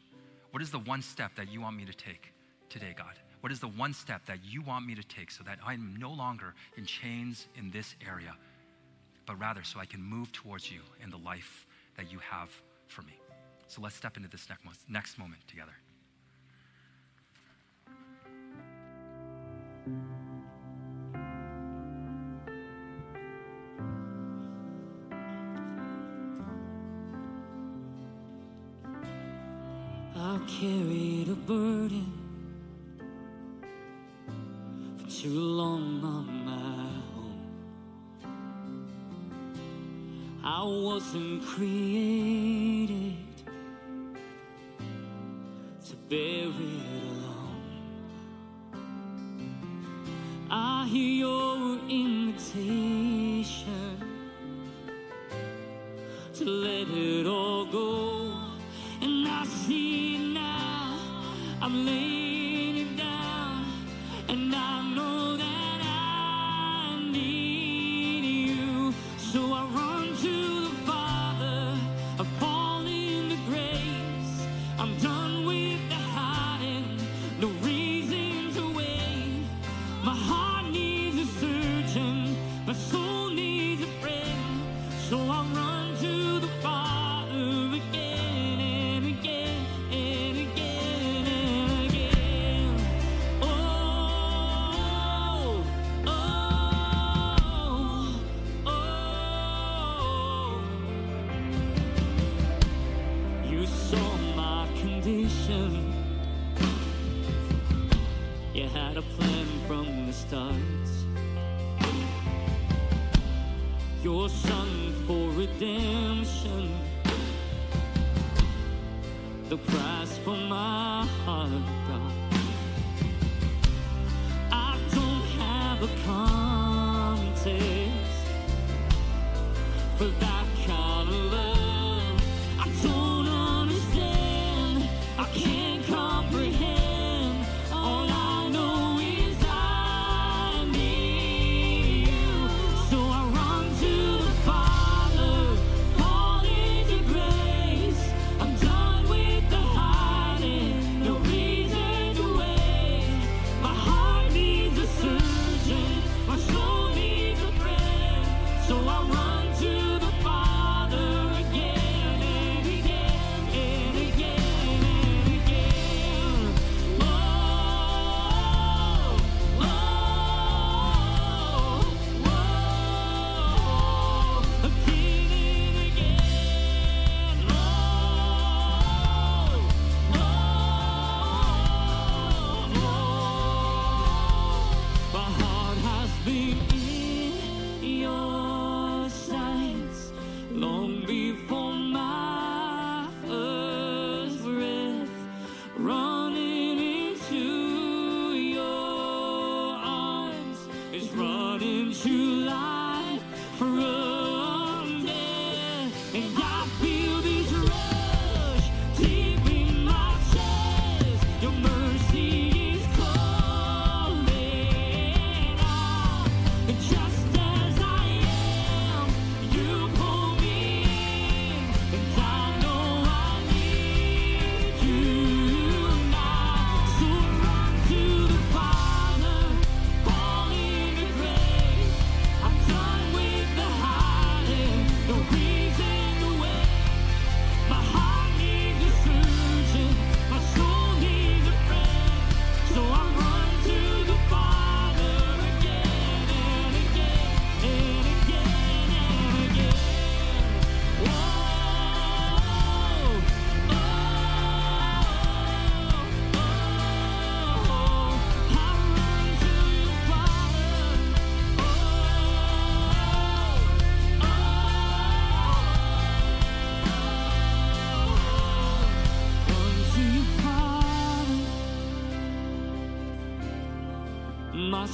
What is the one step that you want me to take today, God? What is the one step that you want me to take so that I'm no longer in chains in this area, but rather so I can move towards you in the life that you have for me? So let's step into this next moment together. I carried a burden for too long on my own. I wasn't created to buried alone.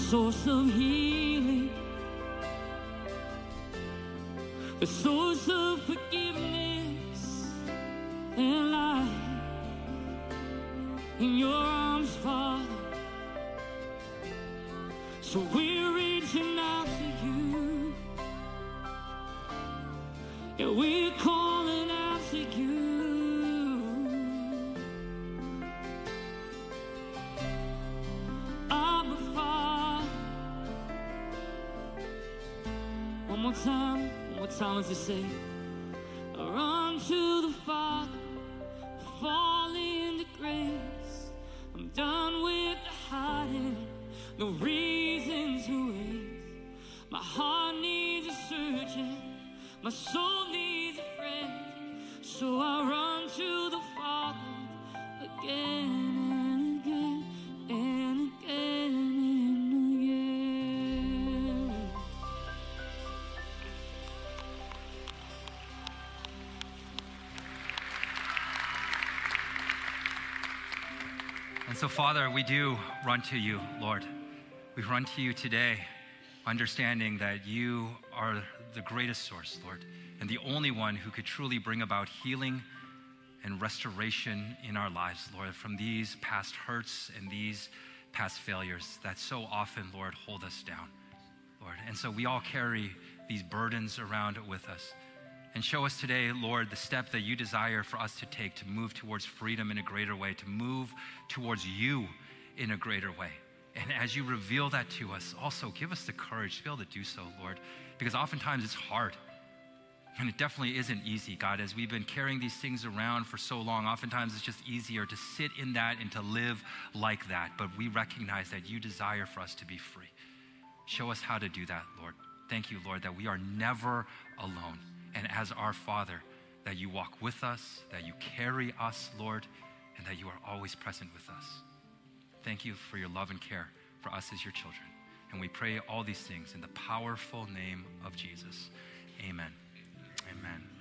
Source of healing, one more time, So, Father, we do run to you, Lord. We run to you today, understanding that you are the greatest source, Lord, and the only one who could truly bring about healing and restoration in our lives, Lord, from these past hurts and these past failures that so often, Lord, hold us down, Lord. And so we all carry these burdens around with us. And show us today, Lord, the step that you desire for us to take to move towards freedom in a greater way, to move towards you in a greater way. And as you reveal that to us, also give us the courage to be able to do so, Lord, because oftentimes it's hard. And it definitely isn't easy, God, as we've been carrying these things around for so long. Oftentimes it's just easier to sit in that and to live like that. But we recognize that you desire for us to be free. Show us how to do that, Lord. Thank you, Lord, that we are never alone and as our Father, that you walk with us, that you carry us, Lord, and that you are always present with us. Thank you for your love and care for us as your children. And we pray all these things in the powerful name of Jesus. Amen. Amen.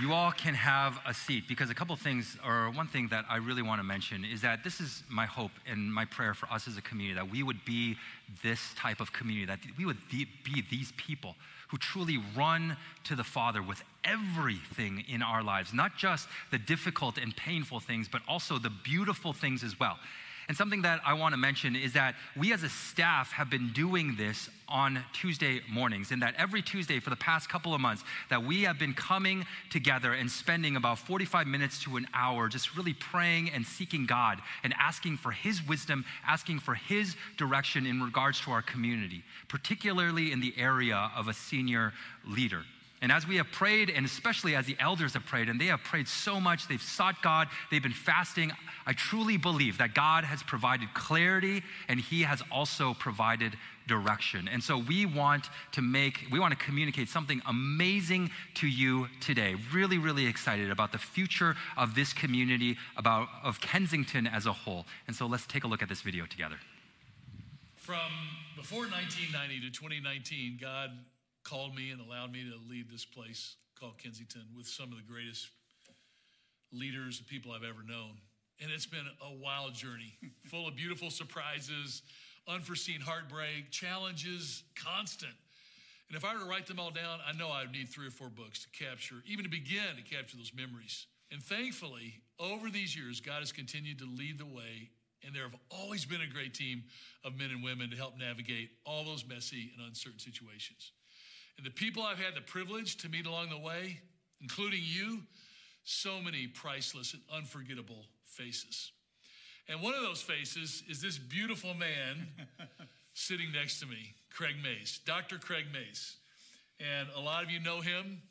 You all can have a seat because a couple things, or one thing that I really want to mention is that this is my hope and my prayer for us as a community that we would be this type of community, that we would be these people who truly run to the Father with everything in our lives, not just the difficult and painful things, but also the beautiful things as well. And something that I want to mention is that we as a staff have been doing this on Tuesday mornings, and that every Tuesday for the past couple of months, that we have been coming together and spending about 45 minutes to an hour just really praying and seeking God and asking for His wisdom, asking for His direction in regards to our community, particularly in the area of a senior leader. And as we have prayed, and especially as the elders have prayed, and they have prayed so much, they've sought God, they've been fasting, I truly believe that God has provided clarity and He has also provided direction. And so we want to make, we want to communicate something amazing to you today. Really, really excited about the future of this community, about of Kensington as a whole. And so let's take a look at this video together. From before 1990 to 2019, God called me and allowed me to lead this place called Kensington with some of the greatest leaders and people I've ever known. And it's been a wild journey, full of beautiful surprises, unforeseen heartbreak, challenges, constant. And if I were to write them all down, I know I would need three or four books to capture, even to begin to capture those memories. And thankfully, over these years, God has continued to lead the way. And there have always been a great team of men and women to help navigate all those messy and uncertain situations. And the people I've had the privilege to meet along the way, including you, so many priceless and unforgettable faces. And one of those faces is this beautiful man sitting next to me, Craig Mayes, Dr. Craig Mayes. And a lot of you know him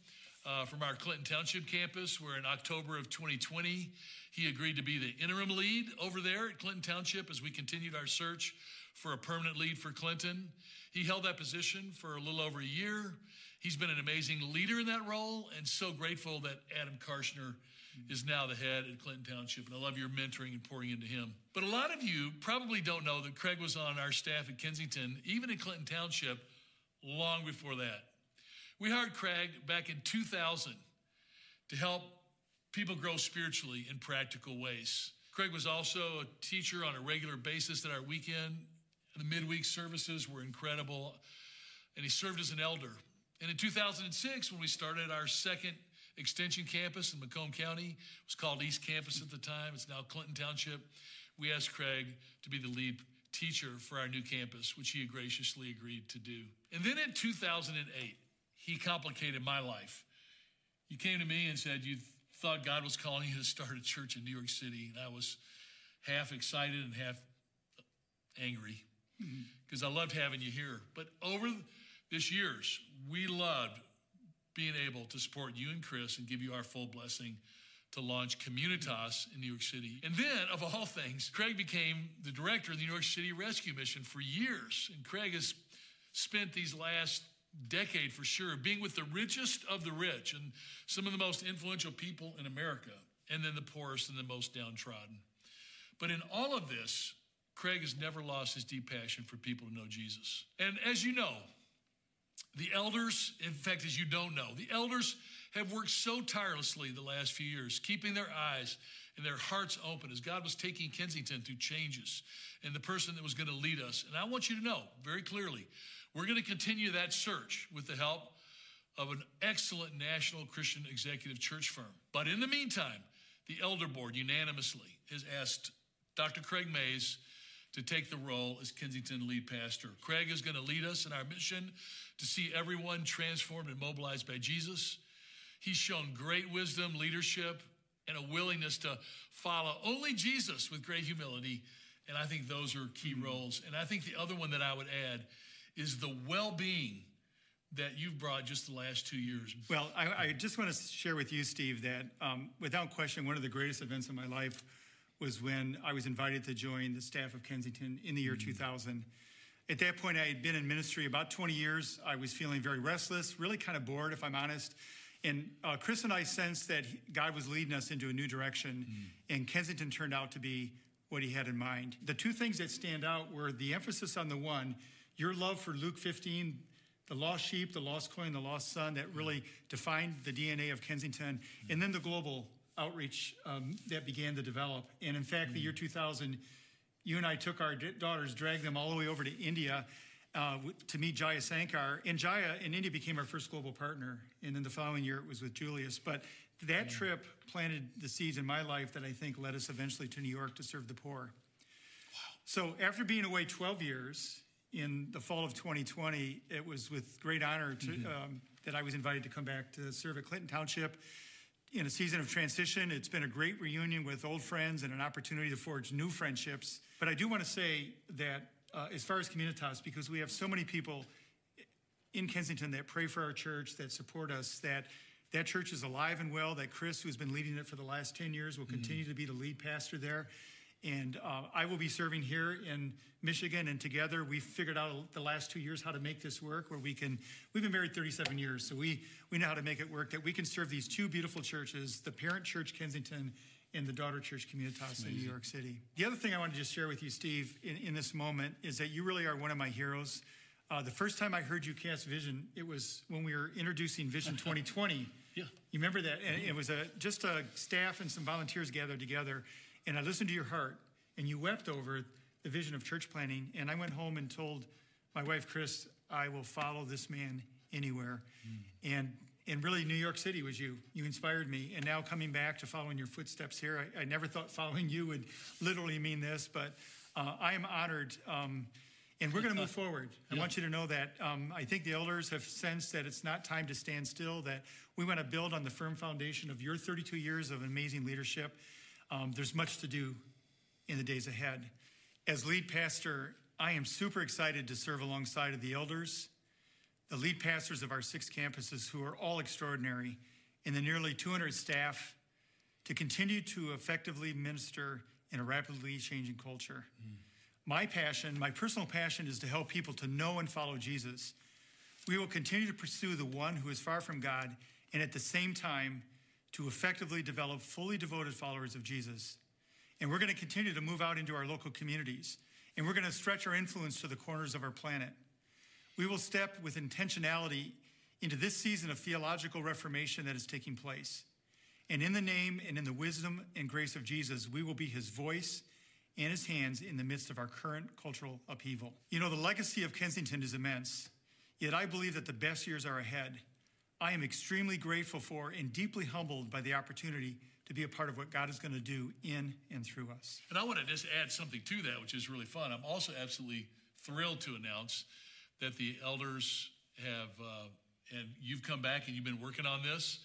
uh, from our Clinton Township campus, where in October of 2020, he agreed to be the interim lead over there at Clinton Township as we continued our search for a permanent lead for Clinton. He held that position for a little over a year. He's been an amazing leader in that role and so grateful that Adam Karshner is now the head at Clinton Township. And I love your mentoring and pouring into him. But a lot of you probably don't know that Craig was on our staff at Kensington, even in Clinton Township, long before that. We hired Craig back in 2000 to help people grow spiritually in practical ways. Craig was also a teacher on a regular basis at our weekend the midweek services were incredible. And he served as an elder. And in 2006, when we started our second extension campus in Macomb County, it was called East Campus at the time, it's now Clinton Township, we asked Craig to be the lead teacher for our new campus, which he graciously agreed to do. And then in 2008, he complicated my life. You came to me and said you thought God was calling you to start a church in New York City. And I was half excited and half angry because I loved having you here. But over this years, we loved being able to support you and Chris and give you our full blessing to launch Communitas in New York City. And then, of all things, Craig became the director of the New York City Rescue Mission for years. And Craig has spent these last decade for sure being with the richest of the rich and some of the most influential people in America, and then the poorest and the most downtrodden. But in all of this, Craig has never lost his deep passion for people to know Jesus. And as you know, the elders, in fact, as you don't know, the elders have worked so tirelessly the last few years, keeping their eyes and their hearts open as God was taking Kensington through changes and the person that was going to lead us. And I want you to know very clearly, we're going to continue that search with the help of an excellent national Christian executive church firm. But in the meantime, the elder board unanimously has asked Dr. Craig Mayes to take the role as Kensington lead pastor. Craig is going to lead us in our mission to see everyone transformed and mobilized by Jesus. He's shown great wisdom, leadership, and a willingness to follow only Jesus with great humility. And I think those are key roles. And I think the other one that I would add is the well being that you've brought just the last two years. Well, I, I just want to share with you, Steve, that um, without question, one of the greatest events of my life was when I was invited to join the staff of Kensington in the year mm. 2000. At that point, I had been in ministry about 20 years. I was feeling very restless, really kind of bored, if I'm honest. And uh, Chris and I sensed that God was leading us into a new direction, mm. and Kensington turned out to be what he had in mind. The two things that stand out were the emphasis on the one, your love for Luke 15, the lost sheep, the lost coin, the lost son, that really mm. defined the DNA of Kensington, and then the global outreach um, that began to develop. And in fact, the year 2000, you and I took our d- daughters, dragged them all the way over to India uh, to meet Jaya Sankar. And Jaya in India became our first global partner. And then the following year, it was with Julius. But that trip planted the seeds in my life that I think led us eventually to New York to serve the poor. So after being away 12 years, in the fall of 2020, it was with great honor to, um, that I was invited to come back to serve at Clinton Township in a season of transition. It's been a great reunion with old friends and an opportunity to forge new friendships. But I do want to say that uh, as far as Communitas, because we have so many people in Kensington that pray for our church, that support us, that that church is alive and well, that Chris, who's been leading it for the last 10 years, will continue to be the lead pastor there. And uh, I will be serving here in Michigan, and together we've figured out the last two years how to make this work. Where we can, we've been married 37 years, so we we know how to make it work. That we can serve these two beautiful churches, the parent church Kensington and the daughter church Communitas in New York City. The other thing I want to just share with you, Steve, in, in this moment, is that you really are one of my heroes. Uh, the first time I heard you cast vision, it was when we were introducing Vision 2020. Yeah. You remember that? And it was a, just a staff and some volunteers gathered together. And I listened to your heart, and you wept over the vision of church planning. And I went home and told my wife, Chris, I will follow this man anywhere. And and really, New York City was you. You inspired me. And now coming back to following your footsteps here, I, I never thought following you would literally mean this, but uh, I am honored. Um, and we're going to move forward. I want you to know that um, I think the elders have sensed that it's not time to stand still, that we want to build on the firm foundation of your 32 years of amazing leadership. Um, there's much to do in the days ahead. As lead pastor, I am super excited to serve alongside of the elders, the lead pastors of our six campuses, who are all extraordinary, and the nearly 200 staff to continue to effectively minister in a rapidly changing culture. My passion, my personal passion, is to help people to know and follow Jesus. We will continue to pursue the one who is far from God and at the same time to effectively develop fully devoted followers of Jesus. And we're going to continue to move out into our local communities and we're going to stretch our influence to the corners of our planet. We will step with intentionality into this season of theological reformation that is taking place. And in the name and in the wisdom and grace of Jesus, we will be his voice and his hands in the midst of our current cultural upheaval. You know, the legacy of Kensington is immense, yet I believe that the best years are ahead. I am extremely grateful for and deeply humbled by the opportunity to be a part of what God is going to do in and through us. And I want to just add something to that, which is really fun. I'm also absolutely thrilled to announce that the elders have, uh, and you've come back and you've been working on this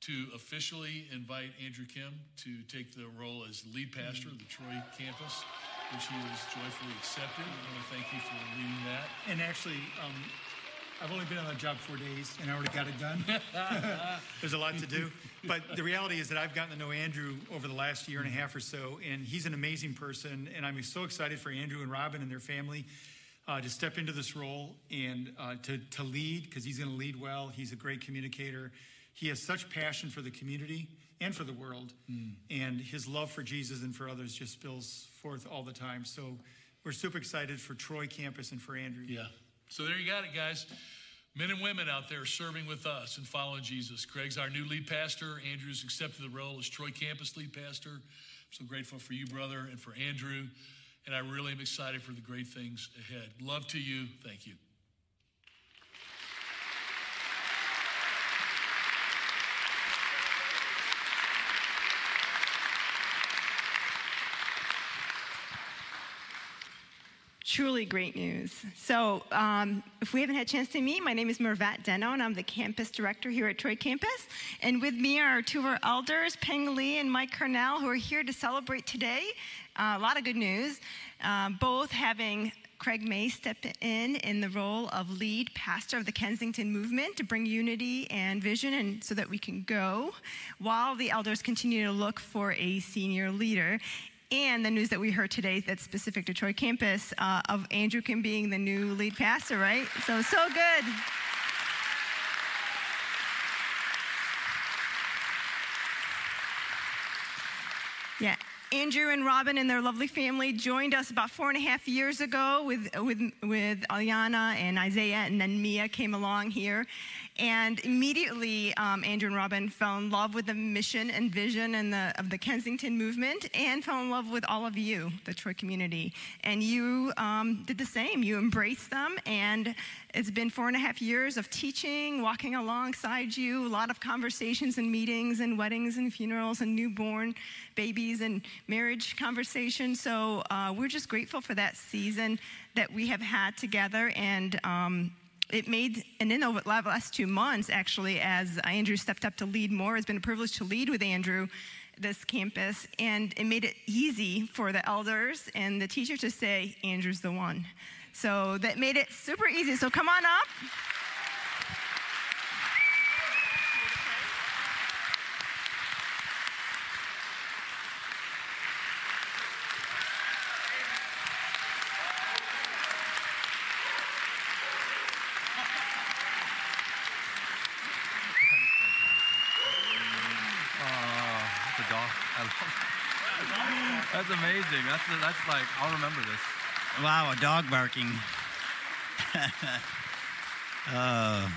to officially invite Andrew Kim to take the role as lead pastor of the Troy campus, which he has joyfully accepted. I want to thank you for leading that. And actually, um, I've only been on the job four days and I already got it done. There's a lot to do. But the reality is that I've gotten to know Andrew over the last year and a half or so, and he's an amazing person. And I'm so excited for Andrew and Robin and their family uh, to step into this role and uh, to, to lead because he's going to lead well. He's a great communicator. He has such passion for the community and for the world, and his love for Jesus and for others just spills forth all the time. So we're super excited for Troy campus and for Andrew. Yeah. So there you got it, guys. men and women out there serving with us and following Jesus. Craig's our new lead pastor. Andrew's accepted the role as Troy campus lead pastor. I'm so grateful for you, brother, and for Andrew. And I really am excited for the great things ahead. Love to you. Thank you. Truly great news. So, um, if we haven't had a chance to meet, my name is Mervat Deno, and I'm the campus director here at Troy Campus. And with me are two of our elders, Peng Lee and Mike Cornell, who are here to celebrate today. Uh, a lot of good news. Uh, both having Craig Mayes step in in the role of lead pastor of the Kensington movement to bring unity and vision, and so that we can go, while the elders continue to look for a senior leader and the news that we heard today that's specific to Troy campus uh, of Andrew Kim being the new lead pastor, right? So, so good. Yeah. Andrew and Robin and their lovely family joined us about four and a half years ago with, with, with Aliana and Isaiah, and then Mia came along here. And immediately, um, Andrew and Robin fell in love with the mission and vision and the, of the Kensington movement and fell in love with all of you, the Troy community. And you um, did the same. You embraced them, and it's been four and a half years of teaching, walking alongside you, a lot of conversations and meetings and weddings and funerals and newborn babies and marriage conversations. So uh, we're just grateful for that season that we have had together. And um, it made, and in over the last two months, actually, as Andrew stepped up to lead more, it's been a privilege to lead with Andrew this campus, and it made it easy for the elders and the teachers to say, Andrew's the one. So that made it super easy. So come on up. Oh, the dog. I love That's amazing. That's, that's like, I'll remember this. Wow, a dog barking. uh,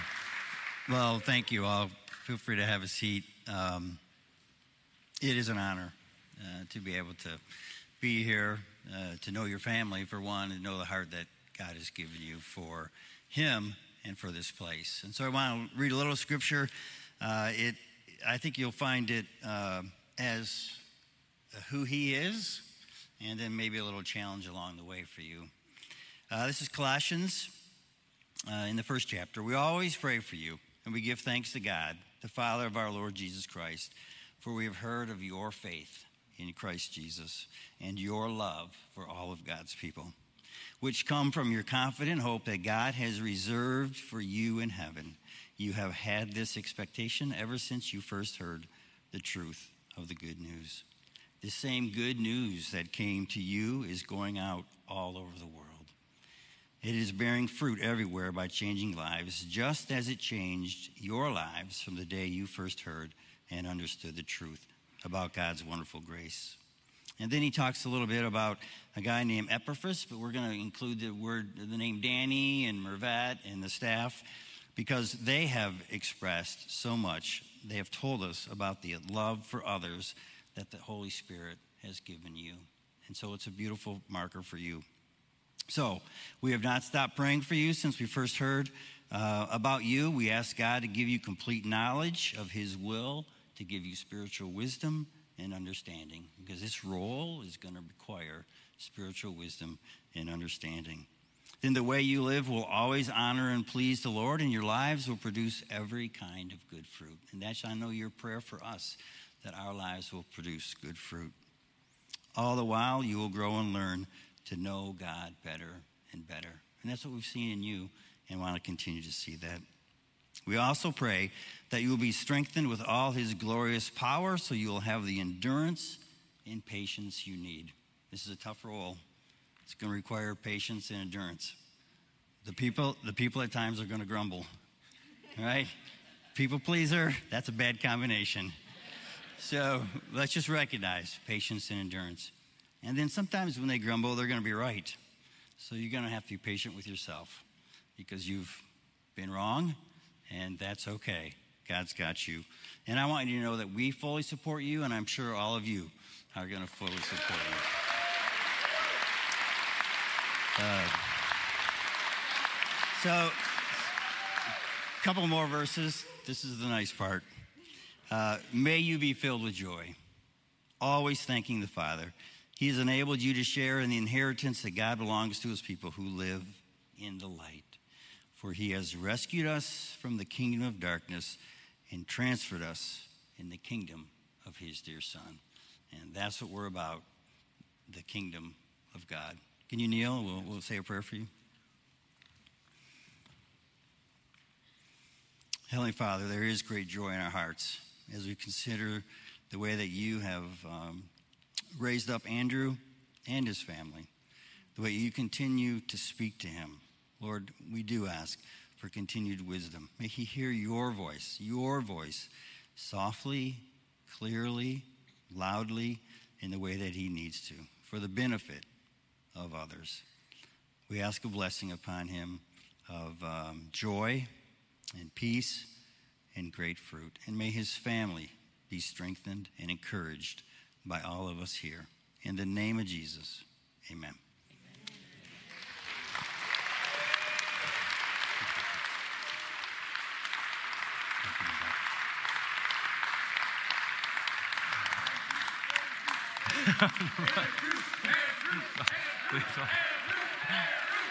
well, thank you all. Feel free to have a seat. Um, it is an honor uh, to be able to be here, uh, to know your family, for one, and know the heart that God has given you for Him and for this place. And so I want to read a little scripture. Uh, it, I think you'll find it uh, as who He is and then maybe a little challenge along the way for you. Uh, this is Colossians uh, in the first chapter. We always pray for you, and we give thanks to God, the Father of our Lord Jesus Christ, for we have heard of your faith in Christ Jesus and your love for all of God's people, which come from your confident hope that God has reserved for you in heaven. You have had this expectation ever since you first heard the truth of the good news. The same good news that came to you is going out all over the world. It is bearing fruit everywhere by changing lives, just as it changed your lives from the day you first heard and understood the truth about God's wonderful grace. And then he talks a little bit about a guy named Epaphras, but we're going to include the word, the name Danny and Mervat and the staff because they have expressed so much. They have told us about the love for others that the Holy Spirit has given you. And so it's a beautiful marker for you. So we have not stopped praying for you since we first heard uh, about you. We ask God to give you complete knowledge of His will, to give you spiritual wisdom and understanding, because this role is going to require spiritual wisdom and understanding. Then the way you live will always honor and please the Lord, and your lives will produce every kind of good fruit. And that's, I know, your prayer for us that our lives will produce good fruit. All the while, you will grow and learn to know God better and better. And that's what we've seen in you and want to continue to see that. We also pray that you will be strengthened with all his glorious power so you will have the endurance and patience you need. This is a tough role. It's going to require patience and endurance. The people, the people at times are going to grumble, right? People pleaser, that's a bad combination. So let's just recognize patience and endurance. And then sometimes when they grumble, they're going to be right. So you're going to have to be patient with yourself because you've been wrong, and that's okay. God's got you. And I want you to know that we fully support you, and I'm sure all of you are going to fully support you. Uh, so, a couple more verses. This is the nice part. Uh, may you be filled with joy, always thanking the Father. He has enabled you to share in the inheritance that God belongs to his people who live in the light. For he has rescued us from the kingdom of darkness and transferred us in the kingdom of his dear Son. And that's what we're about the kingdom of God. Can you kneel? We'll, we'll say a prayer for you. Heavenly Father, there is great joy in our hearts as we consider the way that you have um, raised up Andrew and his family, the way you continue to speak to him. Lord, we do ask for continued wisdom. May he hear your voice, your voice, softly, clearly, loudly, in the way that he needs to, for the benefit of others. We ask a blessing upon him of um, joy and peace and great fruit. And may his family be strengthened and encouraged by all of us here. In the name of Jesus, amen.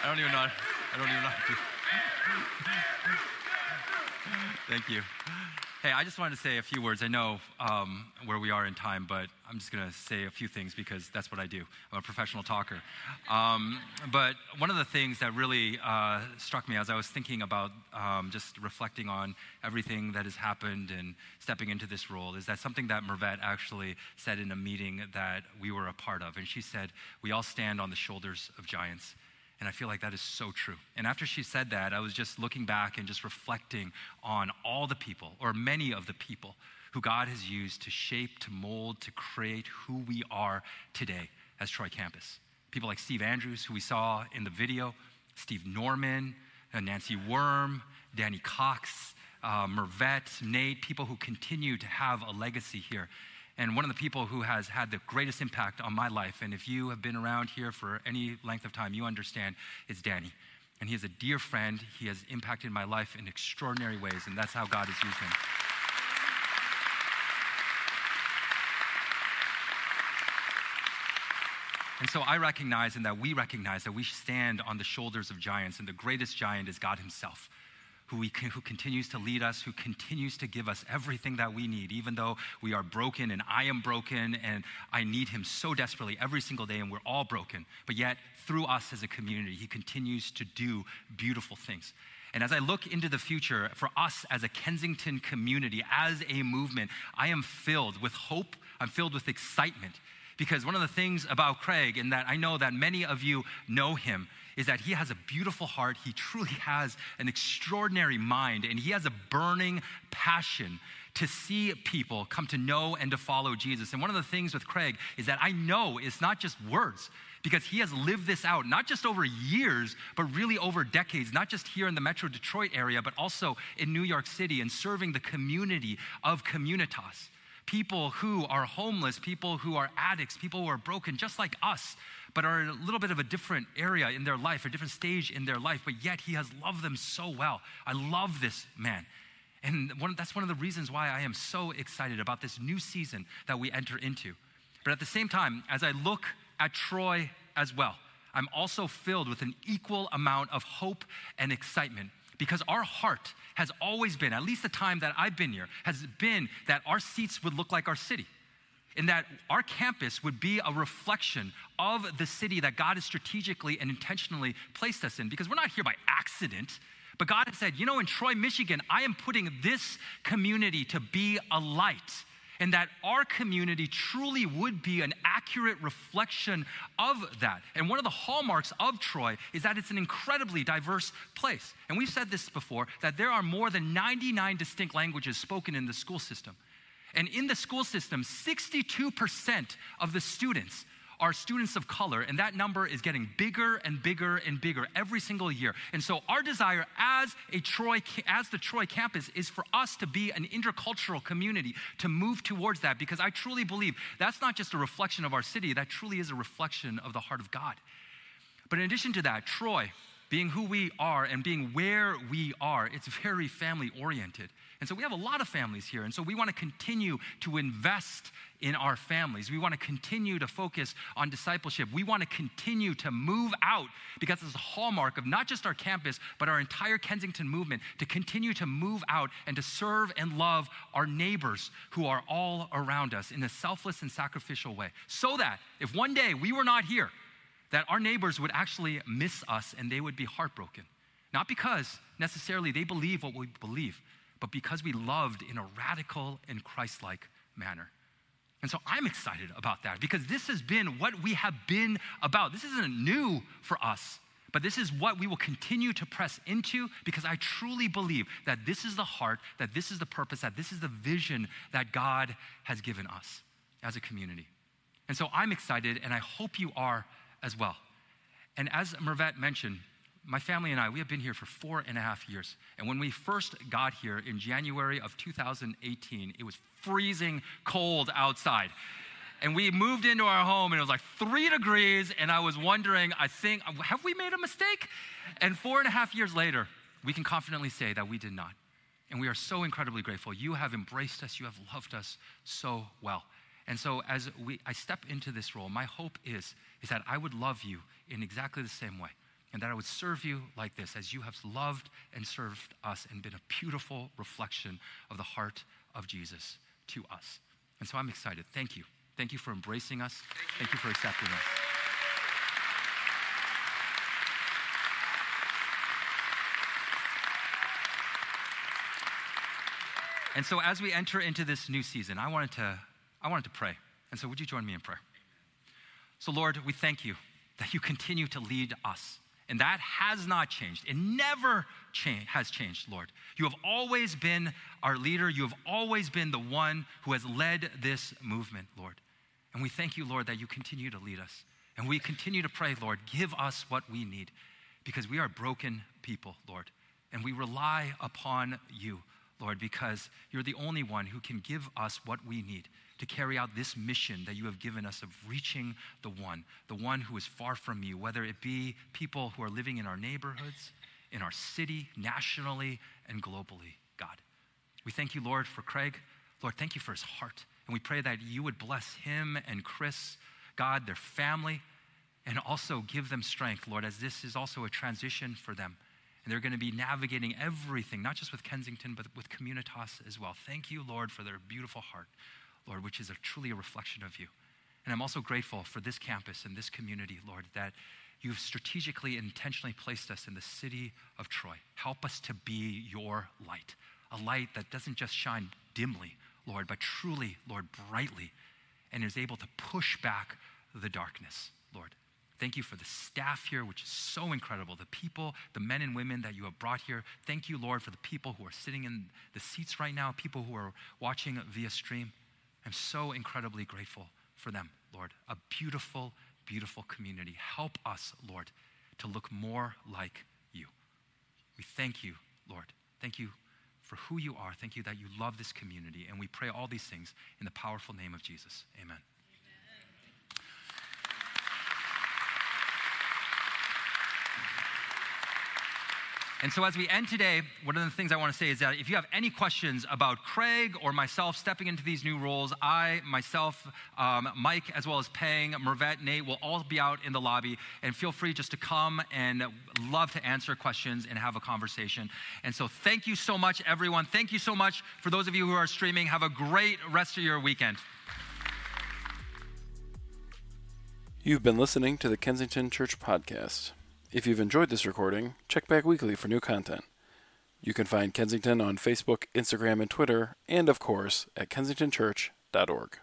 I don't even know. I don't even know. Thank you. Hey, I just wanted to say a few words. I know um, where we are in time, but I'm just going to say a few things because that's what I do. I'm a professional talker. Um, but one of the things that really uh, struck me as I was thinking about um, just reflecting on everything that has happened and stepping into this role is that something that Mervet actually said in a meeting that we were a part of. And she said, We all stand on the shoulders of giants. And I feel like that is so true. And after she said that, I was just looking back and just reflecting on all the people, or many of the people, who God has used to shape, to mold, to create who we are today as Troy Campus. People like Steve Andrews, who we saw in the video, Steve Norman, uh, Nancy Worm, Danny Cox, uh, Mervet, Nate, people who continue to have a legacy here. And one of the people who has had the greatest impact on my life, and if you have been around here for any length of time, you understand, is Danny. And he is a dear friend. He has impacted my life in extraordinary ways, and that's how God has used him. And so I recognize and that we recognize that we stand on the shoulders of giants, and the greatest giant is God Himself who, we, who continues to lead us, who continues to give us everything that we need, even though we are broken and I am broken and I need Him so desperately every single day and we're all broken. But yet, through us as a community, He continues to do beautiful things. And as I look into the future, for us as a Kensington community, as a movement, I am filled with hope, I'm filled with excitement. Because one of the things about Craig, and that I know that many of you know him, is that he has a beautiful heart. He truly has an extraordinary mind, and he has a burning passion to see people come to know and to follow Jesus. And one of the things with Craig is that I know it's not just words, because he has lived this out, not just over years, but really over decades, not just here in the Metro Detroit area, but also in New York City and serving the community of Communitas people who are homeless, people who are addicts, people who are broken, just like us, but are in a little bit of a different area in their life, a different stage in their life, but yet he has loved them so well. I love this man. And one, that's one of the reasons why I am so excited about this new season that we enter into. But at the same time, as I look at Troy as well, I'm also filled with an equal amount of hope and excitement because our heart has always been, at least the time that I've been here, has been that our seats would look like our city. And that our campus would be a reflection of the city that God has strategically and intentionally placed us in. Because we're not here by accident, but God has said, you know, in Troy, Michigan, I am putting this community to be a light and that our community truly would be an accurate reflection of that. And one of the hallmarks of Troy is that it's an incredibly diverse place. And we've said this before that there are more than 99 distinct languages spoken in the school system. And in the school system, 62% of the students are students of color, and that number is getting bigger and bigger and bigger every single year. And so, our desire as a Troy, as the Troy campus, is for us to be an intercultural community, to move towards that, because I truly believe that's not just a reflection of our city, that truly is a reflection of the heart of God. But in addition to that, Troy, being who we are and being where we are, it's very family oriented. And so we have a lot of families here. And so we want to continue to invest in our families. We want to continue to focus on discipleship. We want to continue to move out because it's a hallmark of not just our campus, but our entire Kensington movement to continue to move out and to serve and love our neighbors who are all around us in a selfless and sacrificial way. So that if one day we were not here, that our neighbors would actually miss us and they would be heartbroken. Not because necessarily they believe what we believe, but because we loved in a radical and Christ like manner. And so I'm excited about that because this has been what we have been about. This isn't new for us, but this is what we will continue to press into because I truly believe that this is the heart, that this is the purpose, that this is the vision that God has given us as a community. And so I'm excited, and I hope you are as well. And as Mervet mentioned, my family and I, we have been here for four and a half years. And when we first got here in January of 2018, it was freezing cold outside. And we moved into our home and it was like three degrees. And I was wondering, I think, have we made a mistake? And four and a half years later, we can confidently say that we did not. And we are so incredibly grateful. You have embraced us, you have loved us so well. And so as we, I step into this role, my hope is, is that I would love you in exactly the same way. And that I would serve you like this, as you have loved and served us and been a beautiful reflection of the heart of Jesus to us. And so I'm excited. Thank you. Thank you for embracing us. Thank you for accepting us. And so as we enter into this new season, I wanted to I wanted to pray. And so would you join me in prayer? So Lord, we thank you that you continue to lead us. And that has not changed. It never cha- has changed, Lord. You have always been our leader. You have always been the one who has led this movement, Lord. And we thank you, Lord, that you continue to lead us. And we continue to pray, Lord, give us what we need because we are broken people, Lord. And we rely upon you, Lord, because you're the only one who can give us what we need to carry out this mission that you have given us of reaching the one, the one who is far from you, whether it be people who are living in our neighborhoods, in our city, nationally, and globally, God. We thank you, Lord, for Craig. Lord, thank you for his heart. And we pray that you would bless him and Chris, God, their family, and also give them strength, Lord, as this is also a transition for them. And they're going to be navigating everything, not just with Kensington, but with Communitas as well. Thank you, Lord, for their beautiful heart, Lord, which is a, truly a reflection of you. And I'm also grateful for this campus and this community, Lord, that you've strategically and intentionally placed us in the city of Troy. Help us to be your light, a light that doesn't just shine dimly, Lord, but truly, Lord, brightly, and is able to push back the darkness, Lord. Thank you for the staff here, which is so incredible. The people, the men and women that you have brought here. Thank you, Lord, for the people who are sitting in the seats right now, people who are watching via stream. I'm so incredibly grateful for them, Lord. A beautiful, beautiful community. Help us, Lord, to look more like you. We thank you, Lord. Thank you for who you are. Thank you that you love this community. And we pray all these things in the powerful name of Jesus. Amen. And so, as we end today, one of the things I want to say is that if you have any questions about Craig or myself stepping into these new roles, I, myself, um, Mike, as well as Pang, Mervet, Nate, will all be out in the lobby. And feel free just to come and love to answer questions and have a conversation. And so, thank you so much, everyone. Thank you so much for those of you who are streaming. Have a great rest of your weekend. You've been listening to the Kensington Church Podcast. If you've enjoyed this recording, check back weekly for new content. You can find Kensington on Facebook, Instagram, and Twitter, and of course at kensingtonchurch.org.